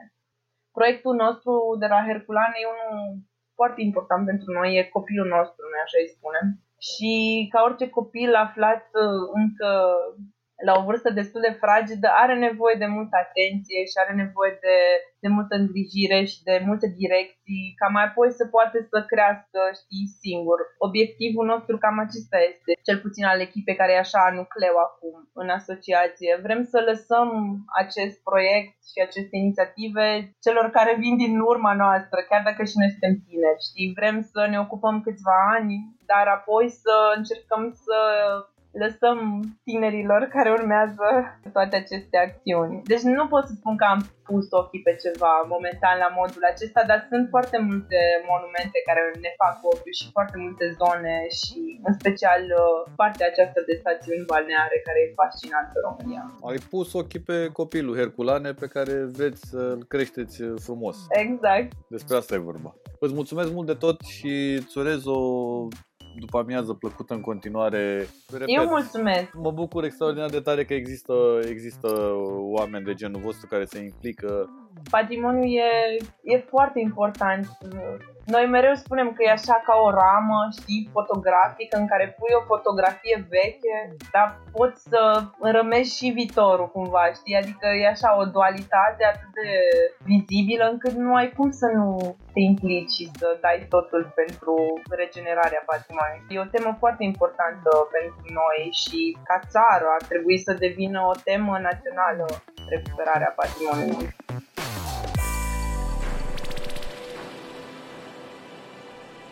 Proiectul nostru de la Herculane e unul foarte important pentru noi, e copilul nostru, noi așa îi spunem. Și ca orice copil aflat uh, încă la o vârstă destul de fragedă, are nevoie de multă atenție și are nevoie de, de multă îngrijire și de multe direcții, ca mai apoi să poate să crească, știi, singur. Obiectivul nostru cam acesta este, cel puțin al echipei care e așa nucleu acum în asociație. Vrem să lăsăm acest proiect și aceste inițiative celor care vin din urma noastră, chiar dacă și noi suntem tineri, știi? Vrem să ne ocupăm câțiva ani, dar apoi să încercăm să lăsăm tinerilor care urmează toate aceste acțiuni. Deci nu pot să spun că am pus ochii pe ceva momentan la modul acesta, dar sunt foarte multe monumente care ne fac ochiul și foarte multe zone și în special uh, partea aceasta de stațiuni balneare care e fascinantă în România. Ai pus ochii pe copilul Herculane pe care vreți să-l creșteți uh, frumos. Exact. Despre asta e vorba. Îți mulțumesc mult de tot și îți urez o după amiază plăcută în continuare. Repet, Eu mulțumesc! Mă bucur extraordinar de tare că există, există oameni de genul vostru care se implică. Patrimoniul e, e foarte important noi mereu spunem că e așa ca o ramă, știi, fotografică în care pui o fotografie veche, dar poți să rămezi și viitorul cumva, știi? Adică e așa o dualitate atât de vizibilă încât nu ai cum să nu te implici și să dai totul pentru regenerarea patrimoniului. E o temă foarte importantă pentru noi și ca țară ar trebui să devină o temă națională recuperarea patrimoniului.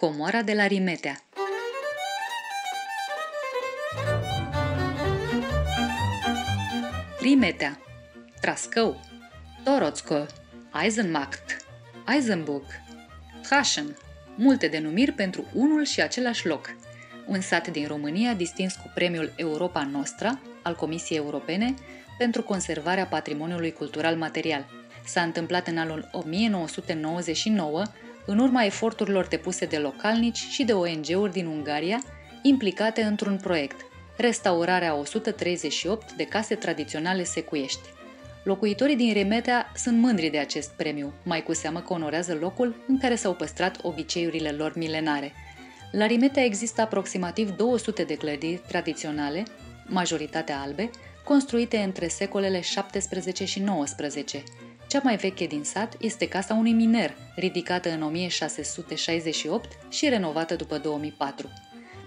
Comoara de la Rimetea. Rimetea. Trascău. Toroțco. Eisenmacht. Eisenburg. Traschen Multe denumiri pentru unul și același loc. Un sat din România distins cu premiul Europa Nostra al Comisiei Europene pentru conservarea patrimoniului cultural material. S-a întâmplat în anul 1999 în urma eforturilor depuse de localnici și de ONG-uri din Ungaria implicate într-un proiect, restaurarea 138 de case tradiționale secuiești. Locuitorii din Remetea sunt mândri de acest premiu, mai cu seamă că onorează locul în care s-au păstrat obiceiurile lor milenare. La Rimetea există aproximativ 200 de clădiri tradiționale, majoritatea albe, construite între secolele 17 și 19, cea mai veche din sat este casa unui miner, ridicată în 1668 și renovată după 2004.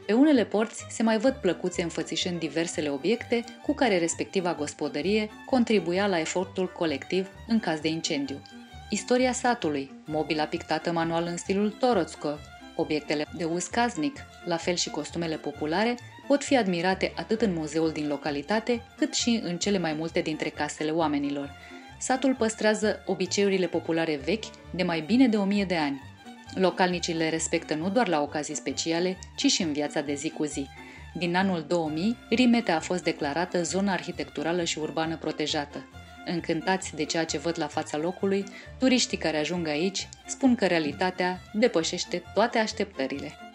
Pe unele porți se mai văd plăcuțe înfățișând diversele obiecte cu care respectiva gospodărie contribuia la efortul colectiv în caz de incendiu. istoria satului, mobila pictată manual în stilul Toroțco, obiectele de uz casnic, la fel și costumele populare, pot fi admirate atât în muzeul din localitate, cât și în cele mai multe dintre casele oamenilor. Satul păstrează obiceiurile populare vechi de mai bine de o mie de ani. Localnicii le respectă nu doar la ocazii speciale, ci și în viața de zi cu zi. Din anul 2000, Rimete a fost declarată zonă arhitecturală și urbană protejată. Încântați de ceea ce văd la fața locului, turiștii care ajung aici spun că realitatea depășește toate așteptările.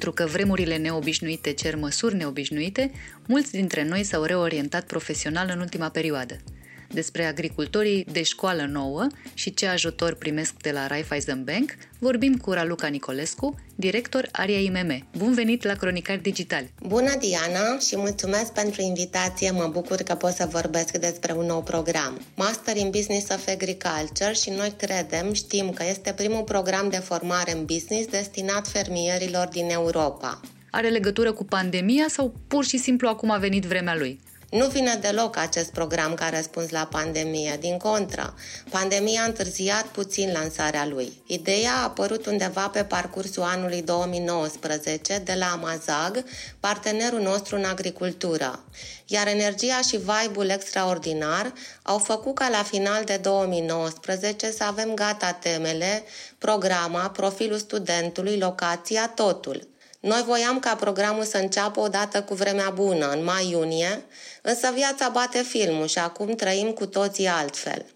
Pentru că vremurile neobișnuite cer măsuri neobișnuite, mulți dintre noi s-au reorientat profesional în ultima perioadă – despre agricultorii de școală nouă și ce ajutor primesc de la Raiffeisen Bank, vorbim cu Raluca Nicolescu, director Aria IMM. Bun venit la Cronicari Digital! Bună, Diana, și mulțumesc pentru invitație. Mă bucur că pot să vorbesc despre un nou program. Master in Business of Agriculture și noi credem, știm că este primul program de formare în business destinat fermierilor din Europa. Are legătură cu pandemia sau pur și simplu acum a venit vremea lui? Nu vine deloc acest program ca răspuns la pandemie, din contră. Pandemia a întârziat puțin lansarea lui. Ideea a apărut undeva pe parcursul anului 2019 de la Amazag, partenerul nostru în agricultură. Iar energia și vibe-ul extraordinar au făcut ca la final de 2019 să avem gata temele, programa, profilul studentului, locația, totul. Noi voiam ca programul să înceapă odată cu vremea bună, în mai-iunie, însă viața bate filmul și acum trăim cu toții altfel.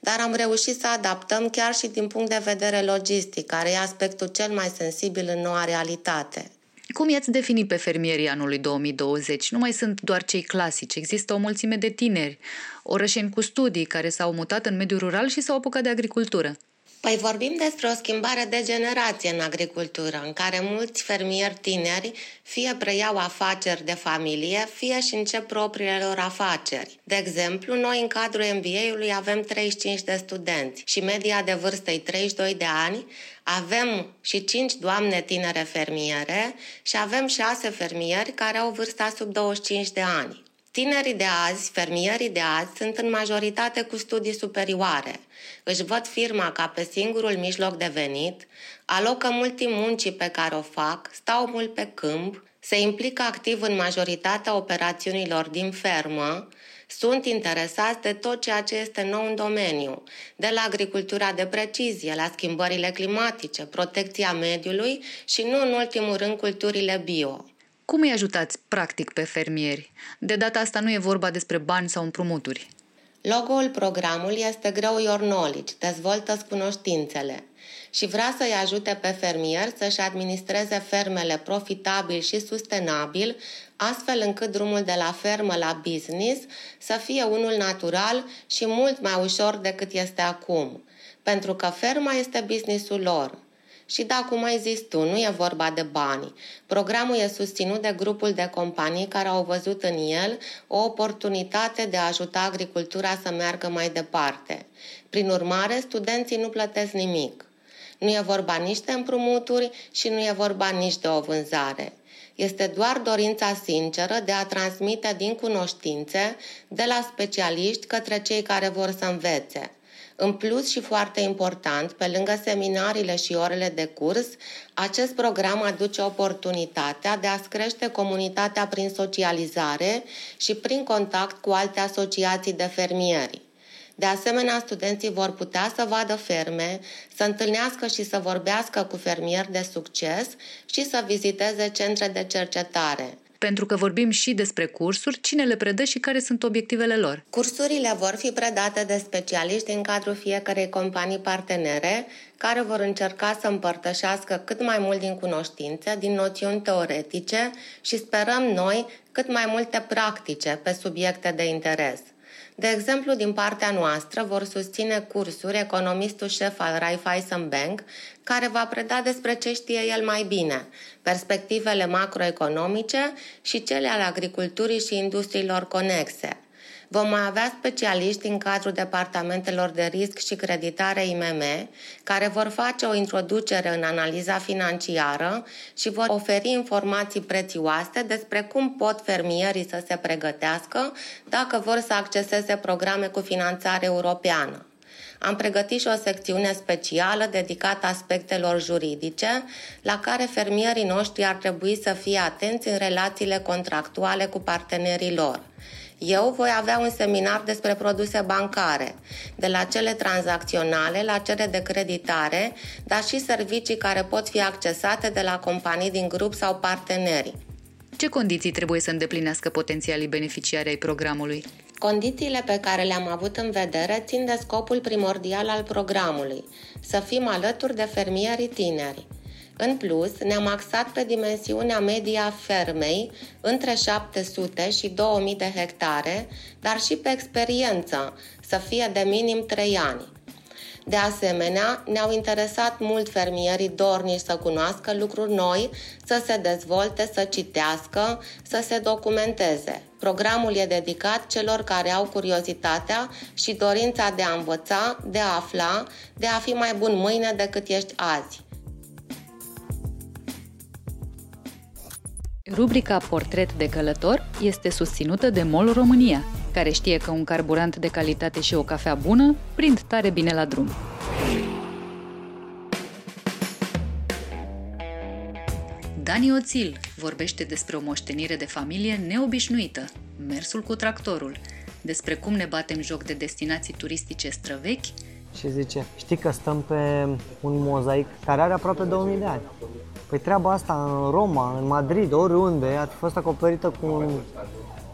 Dar am reușit să adaptăm chiar și din punct de vedere logistic, care e aspectul cel mai sensibil în noua realitate. Cum i-ați definit pe fermierii anului 2020? Nu mai sunt doar cei clasici, există o mulțime de tineri, orășeni cu studii care s-au mutat în mediul rural și s-au apucat de agricultură. Păi vorbim despre o schimbare de generație în agricultură, în care mulți fermieri tineri fie preiau afaceri de familie, fie și încep propriile lor afaceri. De exemplu, noi în cadrul MBA-ului avem 35 de studenți și media de vârstă e 32 de ani, avem și 5 doamne tinere fermiere și avem 6 fermieri care au vârsta sub 25 de ani. Tinerii de azi, fermierii de azi, sunt în majoritate cu studii superioare. Își văd firma ca pe singurul mijloc de venit, alocă mult timp muncii pe care o fac, stau mult pe câmp, se implică activ în majoritatea operațiunilor din fermă, sunt interesați de tot ceea ce este nou în domeniu, de la agricultura de precizie, la schimbările climatice, protecția mediului și nu în ultimul rând culturile bio. Cum îi ajutați practic pe fermieri? De data asta nu e vorba despre bani sau împrumuturi. Logo-ul programului este Grow Your Knowledge, dezvoltă cunoștințele și vrea să-i ajute pe fermier să-și administreze fermele profitabil și sustenabil, astfel încât drumul de la fermă la business să fie unul natural și mult mai ușor decât este acum, pentru că ferma este businessul lor. Și da, cum ai zis tu, nu e vorba de bani. Programul e susținut de grupul de companii care au văzut în el o oportunitate de a ajuta agricultura să meargă mai departe. Prin urmare, studenții nu plătesc nimic. Nu e vorba nici de împrumuturi și nu e vorba nici de o vânzare. Este doar dorința sinceră de a transmite din cunoștințe de la specialiști către cei care vor să învețe. În plus și foarte important, pe lângă seminariile și orele de curs, acest program aduce oportunitatea de a-ți crește comunitatea prin socializare și prin contact cu alte asociații de fermieri. De asemenea, studenții vor putea să vadă ferme, să întâlnească și să vorbească cu fermieri de succes și să viziteze centre de cercetare pentru că vorbim și despre cursuri, cine le predă și care sunt obiectivele lor. Cursurile vor fi predate de specialiști în cadrul fiecarei companii partenere, care vor încerca să împărtășească cât mai mult din cunoștințe, din noțiuni teoretice și sperăm noi cât mai multe practice pe subiecte de interes. De exemplu, din partea noastră vor susține cursuri economistul șef al Raiffeisen Bank, care va preda despre ce știe el mai bine, perspectivele macroeconomice și cele ale agriculturii și industriilor conexe. Vom mai avea specialiști în cadrul departamentelor de risc și creditare IMM, care vor face o introducere în analiza financiară și vor oferi informații prețioase despre cum pot fermierii să se pregătească dacă vor să acceseze programe cu finanțare europeană. Am pregătit și o secțiune specială dedicată aspectelor juridice, la care fermierii noștri ar trebui să fie atenți în relațiile contractuale cu partenerii lor. Eu voi avea un seminar despre produse bancare, de la cele tranzacționale la cele de creditare, dar și servicii care pot fi accesate de la companii din grup sau parteneri. Ce condiții trebuie să îndeplinească potențialii beneficiari ai programului? Condițiile pe care le-am avut în vedere țin de scopul primordial al programului, să fim alături de fermierii tineri. În plus, ne-am axat pe dimensiunea medie a fermei, între 700 și 2000 de hectare, dar și pe experiență, să fie de minim 3 ani. De asemenea, ne-au interesat mult fermierii dornici să cunoască lucruri noi, să se dezvolte, să citească, să se documenteze. Programul e dedicat celor care au curiozitatea și dorința de a învăța, de a afla, de a fi mai bun mâine decât ești azi. Rubrica Portret de călător este susținută de MOL România, care știe că un carburant de calitate și o cafea bună prind tare bine la drum. Dani Oțil vorbește despre o moștenire de familie neobișnuită, mersul cu tractorul, despre cum ne batem joc de destinații turistice străvechi și zice, știi că stăm pe un mozaic care are aproape 2000 de ani. Păi treaba asta în Roma, în Madrid, oriunde, a fost acoperită cu un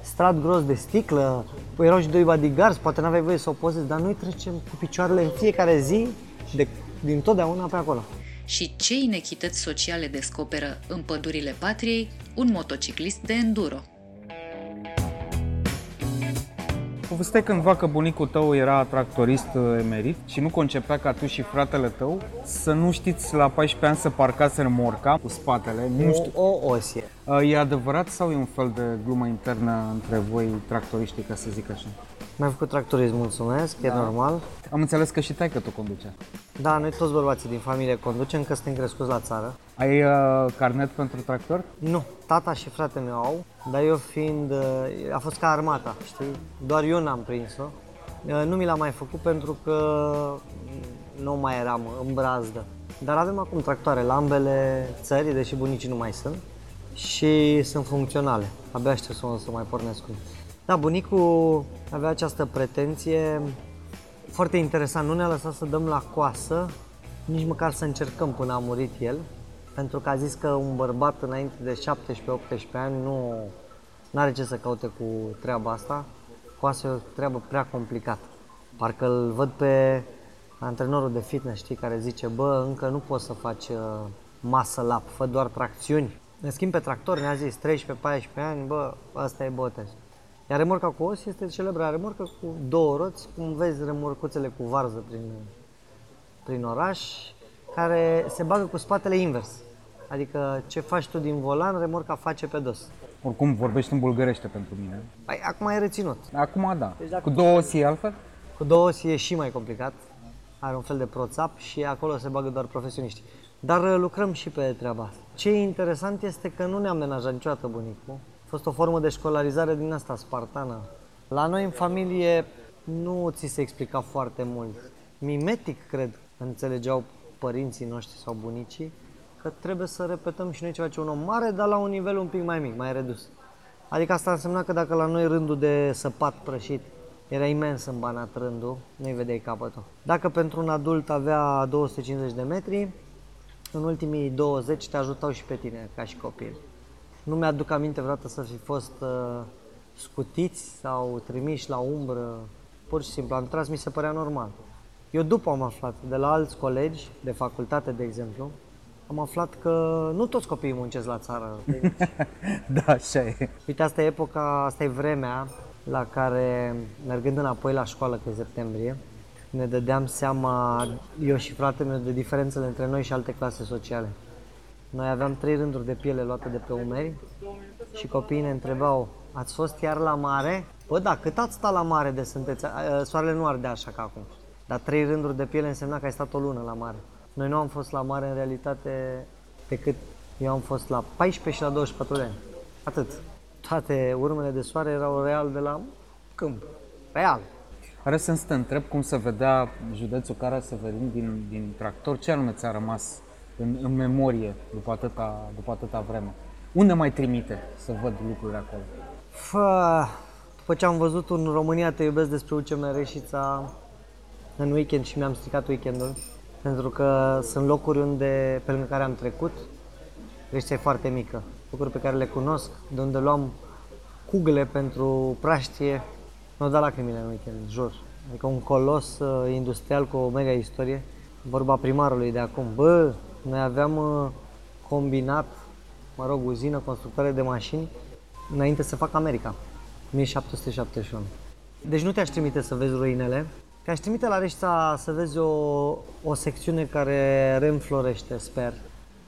strat gros de sticlă, păi erau și doi bodyguards, poate n-aveai voie să o pozezi, dar noi trecem cu picioarele în fiecare zi, de, din totdeauna pe acolo. Și ce inechități sociale descoperă în pădurile patriei un motociclist de enduro? Povestea cândva că bunicul tău era tractorist uh, emerit și nu concepea ca tu și fratele tău să nu știți la 14 ani să parcați remorca cu spatele. Nu știu. O, o osie. Uh, e adevărat sau e un fel de glumă internă între voi tractoriștii, ca să zic așa? Mi-am făcut tractorism, mulțumesc, da. e normal. Am înțeles că și tai că tu conducea. Da, noi toți bărbații din familie conducem, că suntem crescuți la țară. Ai uh, carnet pentru tractor? Nu, tata și fratele meu au, dar eu fiind, uh, a fost ca armata, știi? Doar eu n-am prins-o. Uh, nu mi l-am mai făcut pentru că nu mai eram în brazdă. Dar avem acum tractoare la ambele țări, deși bunicii nu mai sunt, și sunt funcționale. Abia aștept să, să mai pornesc cu Da, bunicul avea această pretenție foarte interesant, nu ne-a lăsat să dăm la coasă, nici măcar să încercăm până a murit el, pentru că a zis că un bărbat înainte de 17-18 ani nu are ce să caute cu treaba asta, coasă e o treabă prea complicată. Parcă îl văd pe antrenorul de fitness, știi, care zice, bă, încă nu poți să faci uh, masă lap, fă doar tracțiuni. În schimb, pe tractor ne-a zis 13-14 ani, bă, asta e botez. Iar remorca cu os este celebra remorcă cu două roți, cum vezi remorcuțele cu varză prin, prin oraș, care se bagă cu spatele invers. Adică ce faci tu din volan, remorca face pe dos. Oricum vorbești în bulgărește pentru mine. Păi, acum ai reținut. Acum da. Deci cu două osi e altfel? Cu două osi e și mai complicat. Are un fel de proțap și acolo se bagă doar profesioniști. Dar uh, lucrăm și pe treaba asta. Ce e interesant este că nu ne-am menajat niciodată bunicul fost o formă de școlarizare din asta spartană. La noi în familie nu ți se explica foarte mult. Mimetic, cred, înțelegeau părinții noștri sau bunicii că trebuie să repetăm și noi ceva ce un om mare, dar la un nivel un pic mai mic, mai redus. Adică asta însemna că dacă la noi rândul de săpat prășit era imens în banat rândul, nu-i vedeai capătul. Dacă pentru un adult avea 250 de metri, în ultimii 20 te ajutau și pe tine ca și copil. Nu mi-aduc aminte vreodată să fi fost uh, scutiți sau trimiși la umbră. Pur și simplu, am tras, mi se părea normal. Eu după am aflat, de la alți colegi de facultate, de exemplu, am aflat că nu toți copiii muncesc la țară. da, așa e. Uite, asta e epoca, asta e vremea la care, mergând înapoi la școală pe septembrie, ne dădeam seama, eu și fratele meu, de diferențele între noi și alte clase sociale. Noi aveam trei rânduri de piele luate de pe umeri și copiii ne întrebau Ați fost iar la mare? Bă, da, cât ați stat la mare de sunteți? Soarele nu arde așa ca acum. Dar trei rânduri de piele însemna că ai stat o lună la mare. Noi nu am fost la mare în realitate decât eu am fost la 14 și la 24 de ani. Atât. Toate urmele de soare erau real de la câmp. Real. Are sens să te întreb cum se vedea județul Cara Severin din, din tractor? Ce anume ți-a rămas în, în memorie după atâta, după atâta vreme? Unde mai trimite să văd lucrurile acolo? Fă, după ce am văzut un România te iubesc despre UCM Reșița în weekend și mi-am stricat weekendul, pentru că sunt locuri unde, pe lângă care am trecut, Reșița e foarte mică, locuri pe care le cunosc, de unde luam cugle pentru praștie, nu da lacrimile în weekend, jur. Adică un colos uh, industrial cu o mega istorie, vorba primarului de acum. Bă, noi aveam uh, combinat, mă rog, uzină, constructoare de mașini, înainte să facă America, 1771. Deci nu te-aș trimite să vezi ruinele, te-aș trimite la Reșița să vezi o, o secțiune care reînflorește, sper.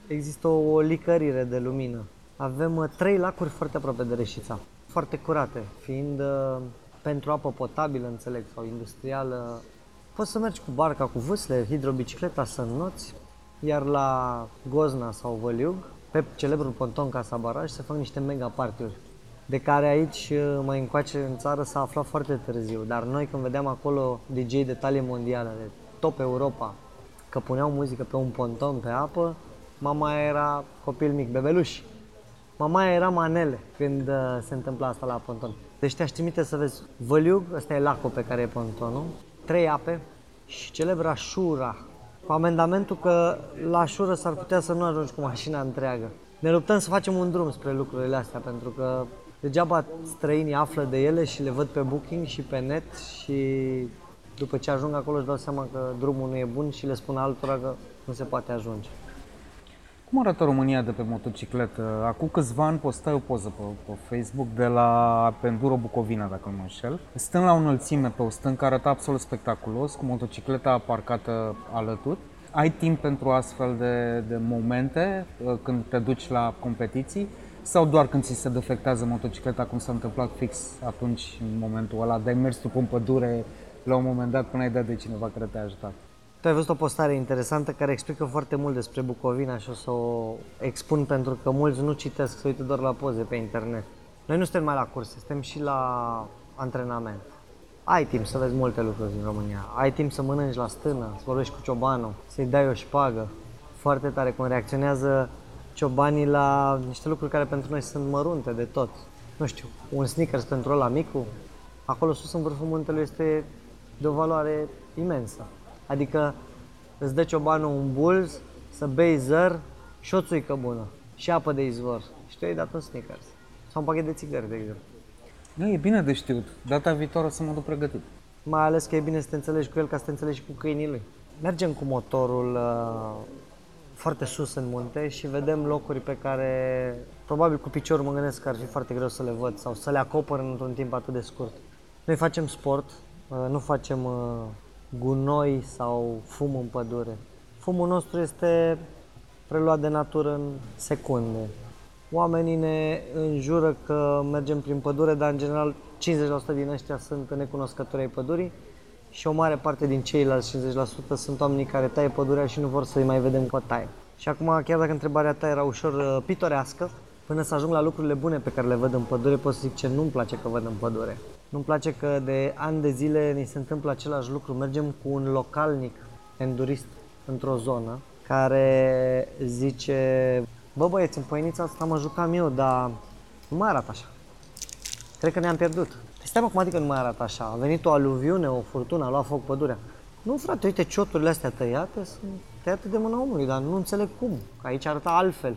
Există o licărire de lumină. Avem uh, trei lacuri foarte aproape de Reșița, foarte curate, fiind uh, pentru apă potabilă, înțeleg, sau industrială. Poți să mergi cu barca, cu vâsle, hidrobicicleta, să înnoți, iar la Gozna sau Văliug, pe celebrul ponton Casa Baraj, se fac niște mega partiuri de care aici uh, mai încoace în țară s-a aflat foarte târziu, dar noi când vedeam acolo DJ de talie mondială, de top Europa, că puneau muzică pe un ponton pe apă, mama era copil mic, bebeluș. Mama era manele când uh, se întâmpla asta la ponton. Deci te-aș trimite să vezi Văliug, ăsta e lacul pe care e pontonul, trei ape și celebra Șura, cu amendamentul că la Șură s-ar putea să nu ajungi cu mașina întreagă. Ne luptăm să facem un drum spre lucrurile astea, pentru că degeaba străinii află de ele și le văd pe Booking și pe net și după ce ajung acolo își dau seama că drumul nu e bun și le spun altora că nu se poate ajunge. Cum arată România de pe motocicletă? Acum câțiva ani postai o poză pe, pe Facebook de la Penduro Bucovina, dacă nu mă înșel. Stând la o înălțime pe o stâncă, arată absolut spectaculos, cu motocicleta parcată alături. Ai timp pentru astfel de, de momente uh, când te duci la competiții sau doar când ți se defectează motocicleta, cum s-a întâmplat fix atunci, în momentul ăla, de ai mers tu în pădure la un moment dat până ai dat de cineva care te-a ajutat? Tu ai văzut o postare interesantă care explică foarte mult despre Bucovina și o să o expun pentru că mulți nu citesc, se uită doar la poze pe internet. Noi nu suntem mai la curse, suntem și la antrenament. Ai timp să vezi multe lucruri din România. Ai timp să mănânci la stână, să vorbești cu ciobanul, să-i dai o șpagă. Foarte tare cum reacționează ciobanii la niște lucruri care pentru noi sunt mărunte de tot. Nu știu, un sneakers pentru ăla micu, acolo sus în vârful muntelui este de o valoare imensă. Adică îți dă ciobanul un bulz, să bei zăr și o țuică bună și apă de izvor. Și tu ai dat un sneakers. Sau un pachet de țigări, de exemplu. Nu, e bine de știut. Data viitoare o să mă duc pregătit. Mai ales că e bine să te înțelegi cu el ca să te înțelegi și cu câinii lui. Mergem cu motorul uh, foarte sus în munte și vedem locuri pe care probabil cu piciorul mă gândesc că ar fi foarte greu să le văd sau să le acopăr într-un timp atât de scurt. Noi facem sport, uh, nu facem uh, gunoi sau fum în pădure. Fumul nostru este preluat de natură în secunde. Oamenii ne înjură că mergem prin pădure, dar în general 50% din ăștia sunt necunoscători ai pădurii și o mare parte din ceilalți 50% sunt oamenii care taie pădurea și nu vor să-i mai vedem cu taie. Și acum, chiar dacă întrebarea ta era ușor uh, pitorească, până să ajung la lucrurile bune pe care le văd în pădure, pot să zic ce nu-mi place că văd în pădure. Nu-mi place că de ani de zile ni se întâmplă același lucru. Mergem cu un localnic endurist într-o zonă care zice Bă băieți, în păinița asta mă jucam eu, dar nu mai arată așa. Cred că ne-am pierdut. Păi stai mă, cum adică nu mai arată așa? A venit o aluviune, o furtună, a luat foc pădurea. Nu frate, uite cioturile astea tăiate sunt tăiate de mâna omului, dar nu înțeleg cum. Că aici arată altfel.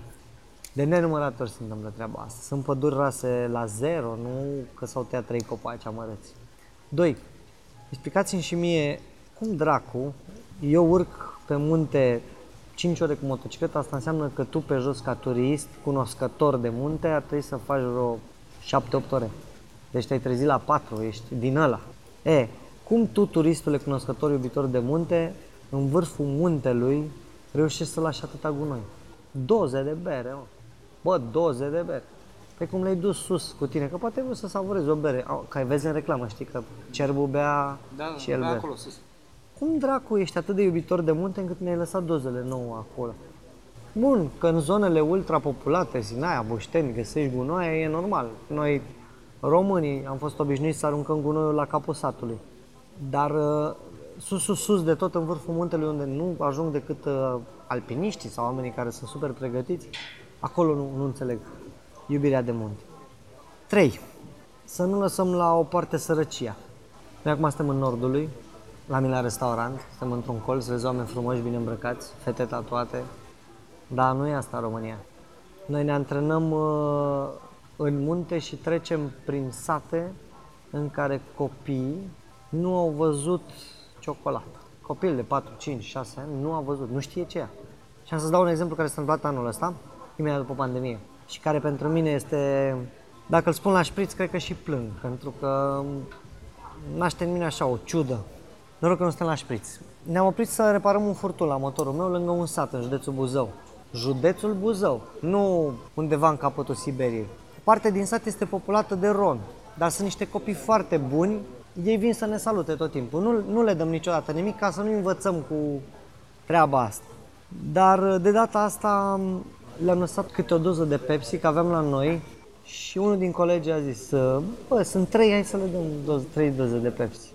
De nenumărate ori se întâmplă treaba asta. Sunt păduri rase la zero, nu că s-au tăiat trei copaci amărăți. Doi, explicați-mi și mie cum dracu eu urc pe munte 5 ore cu motocicleta, asta înseamnă că tu pe jos ca turist, cunoscător de munte, ar trebui să faci vreo 7-8 ore. Deci te-ai trezit la 4, ești din ăla. E, cum tu, turistule cunoscător iubitor de munte, în vârful muntelui, reușești să lași atâta gunoi? Doze de bere, mă. Bă, doze de bere. Păi cum le-ai dus sus cu tine, că poate vrei să savurezi o bere, că vezi în reclamă, știi, că cerbul bea da, și el da, bea. acolo sus. Cum dracu ești atât de iubitor de munte încât ne-ai lăsat dozele nouă acolo? Bun, că în zonele ultrapopulate, Sinaia, Boșteni, găsești gunoaie, e normal. Noi, românii, am fost obișnuiți să aruncăm gunoiul la capul satului. Dar uh, sus, sus, sus de tot în vârful muntelui unde nu ajung decât uh, alpiniștii sau oamenii care sunt super pregătiți, acolo nu, nu înțeleg iubirea de munte. 3. Să nu lăsăm la o parte sărăcia. Noi acum suntem în nordului, la mine la restaurant, suntem într-un colț, vezi oameni frumoși, bine îmbrăcați, fete tatuate, dar nu e asta România. Noi ne antrenăm uh, în munte și trecem prin sate în care copiii nu au văzut ciocolată. Copil de 4, 5, 6 ani nu a văzut, nu știe ce e. Și am să-ți dau un exemplu care s-a întâmplat anul ăsta, imediat după pandemie, și care pentru mine este, dacă îl spun la șpriț, cred că și plâng, pentru că naște în mine așa o ciudă. Noroc că nu suntem la șpriț. Ne-am oprit să reparăm un furtun la motorul meu lângă un sat în județul Buzău. Județul Buzău, nu undeva în capătul Siberiei. Parte din sat este populată de ron, dar sunt niște copii foarte buni, ei vin să ne salute tot timpul. Nu, nu le dăm niciodată nimic ca să nu învățăm cu treaba asta. Dar de data asta le-am lăsat câte o doză de Pepsi, că aveam la noi și unul din colegi a zis, bă, sunt trei, hai să le dăm doze, trei doze de Pepsi.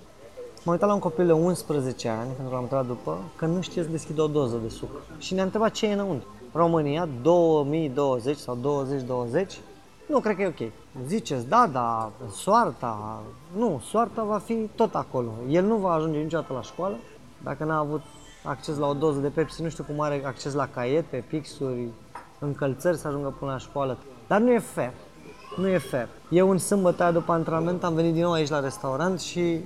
M-am uitat la un copil de 11 ani, pentru că l-am întrebat după, că nu știe să deschidă o doză de suc. Și ne-a întrebat ce e înăuntru. România, 2020 sau 2020, nu, cred că e ok. Ziceți, da, da, soarta, nu, soarta va fi tot acolo. El nu va ajunge niciodată la școală dacă n-a avut acces la o doză de Pepsi, nu știu cum are acces la caiete, pixuri, încălțări să ajungă până la școală. Dar nu e fair. Nu e fair. Eu în sâmbătă după antrenament am venit din nou aici la restaurant și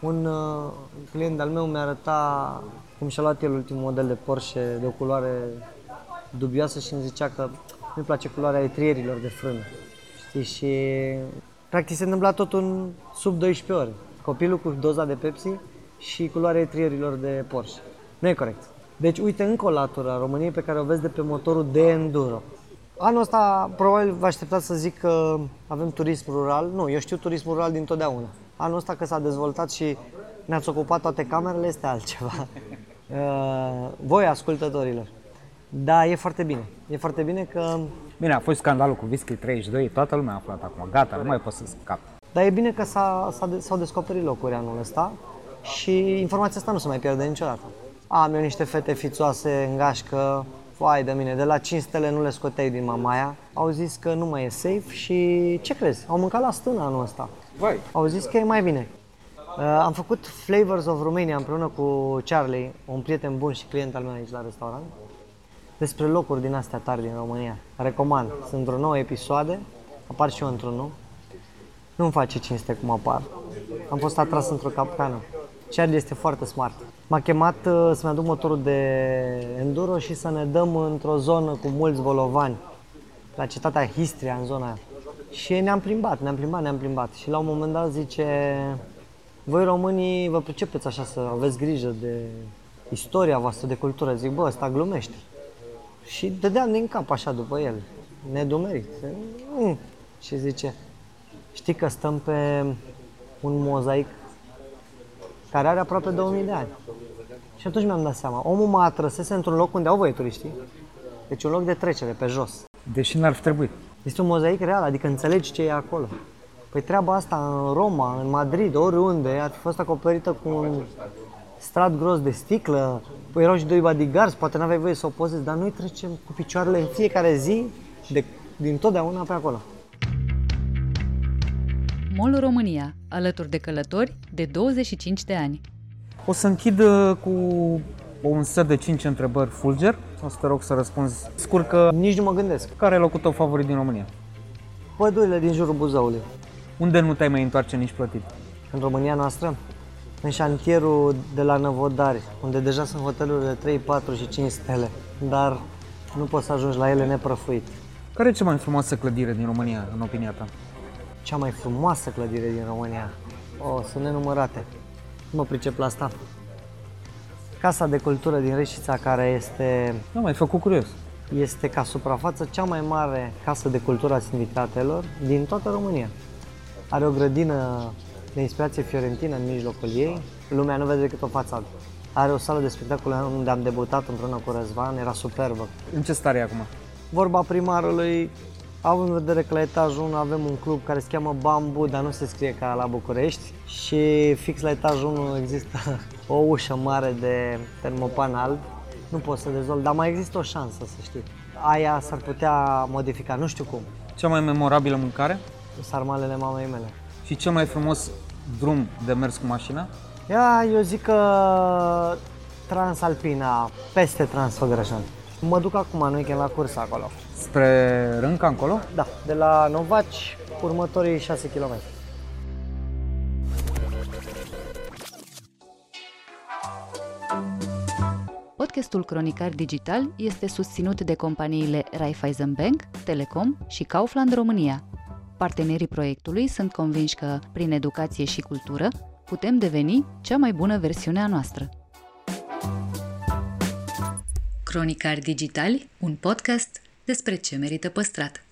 un uh, client al meu mi-a arătat cum și-a luat el ultimul model de Porsche de o culoare dubioasă și îmi zicea că nu-i place culoarea etrierilor de frână. Știi? Și practic se întâmpla tot în sub 12 ore. Copilul cu doza de Pepsi și culoarea etrierilor de Porsche. Nu e corect. Deci uite încă o latură a României pe care o vezi de pe motorul de enduro. Anul ăsta probabil vă așteptați să zic că avem turism rural. Nu, eu știu turism rural din totdeauna. Anul ăsta că s-a dezvoltat și ne-ați ocupat toate camerele este altceva. Uh, voi, ascultătorilor. Da, e foarte bine. E foarte bine că... Bine, a fost scandalul cu Whisky 32, toată lumea a aflat acum, gata, nu mai pot să scap. Dar e bine că s-a, s-a, s-au descoperit locuri anul ăsta și informația asta nu se mai pierde niciodată. Am eu niște fete fițoase în gașcă, Vai de mine, de la 5 stele nu le scoteai din mamaia. Au zis că nu mai e safe și ce crezi? Au mâncat la stână anul ăsta. Vai. Au zis că e mai bine. Uh, am făcut Flavors of Romania împreună cu Charlie, un prieten bun și client al meu aici la restaurant, despre locuri din astea tari din România. Recomand. Sunt vreo 9 episoade, apar și eu într-unul. Nu-mi face cinste cum apar. Am fost atras într-o capcană. Charlie este foarte smart. M-a chemat uh, să-mi aduc motorul de enduro și să ne dăm într-o zonă cu mulți bolovani, la cetatea Histria, în zona aia. Și ne-am plimbat, ne-am plimbat, ne-am plimbat. Și la un moment dat zice, voi românii vă pricepeți așa să aveți grijă de istoria voastră, de cultură. Zic, bă, ăsta glumește. Și dădeam din cap așa după el, nedumerit. Mm. Și zice, știi că stăm pe un mozaic care are aproape 2000 de ani. Și atunci mi-am dat seama, omul mă atrăsese într-un loc unde au voie turiștii, deci un loc de trecere pe jos. Deși n-ar fi trebuit. Este un mozaic real, adică înțelegi ce e acolo. Păi treaba asta în Roma, în Madrid, oriunde, ar fi fost acoperită cu un strat gros de sticlă, păi erau și doi bodyguards, poate n-aveai voie să o pozezi, dar noi trecem cu picioarele în fiecare zi, de, din totdeauna pe acolo. MOL România, alături de călători de 25 de ani. O să închid uh, cu un set de 5 întrebări fulger. O să te rog să răspunzi scurt că... Nici nu mă gândesc. Care e locul tău favorit din România? Pădurile din jurul Buzăului. Unde nu te-ai mai întoarce nici plătit? În România noastră? În șantierul de la Năvodari, unde deja sunt hoteluri de 3, 4 și 5 stele, dar nu poți să ajungi la ele neprăfuit. Care e cea mai frumoasă clădire din România, în opinia ta? Cea mai frumoasă clădire din România? O, sunt nenumărate. Nu mă pricep la asta. Casa de cultură din Reșița, care este... Nu, mai făcut curios. este ca suprafață cea mai mare casă de cultură a sindicatelor din toată România. Are o grădină de inspirație fiorentină în mijlocul ei, lumea nu vede decât o fațadă. Are o sală de spectacole unde am debutat împreună cu Răzvan, era superbă. În ce stare e acum? Vorba primarului, având în vedere că la etajul 1 avem un club care se cheamă Bambu, dar nu se scrie ca la București și fix la etajul 1 există o ușă mare de termopan alb. Nu pot să dezvolt, dar mai există o șansă să știi. Aia s-ar putea modifica, nu știu cum. Cea mai memorabilă mâncare? Sarmalele mamei mele. Și cel mai frumos drum de mers cu mașina? Ia, eu zic că Transalpina, peste Transfăgărășan. Mă duc acum în weekend la curs acolo. Spre Rânca încolo? Da, de la Novaci, următorii 6 km. Podcastul Cronicar Digital este susținut de companiile Raiffeisen Bank, Telecom și Kaufland România. Partenerii proiectului sunt convinși că, prin educație și cultură, putem deveni cea mai bună versiune a noastră. Cronicari Digitali, un podcast despre ce merită păstrat.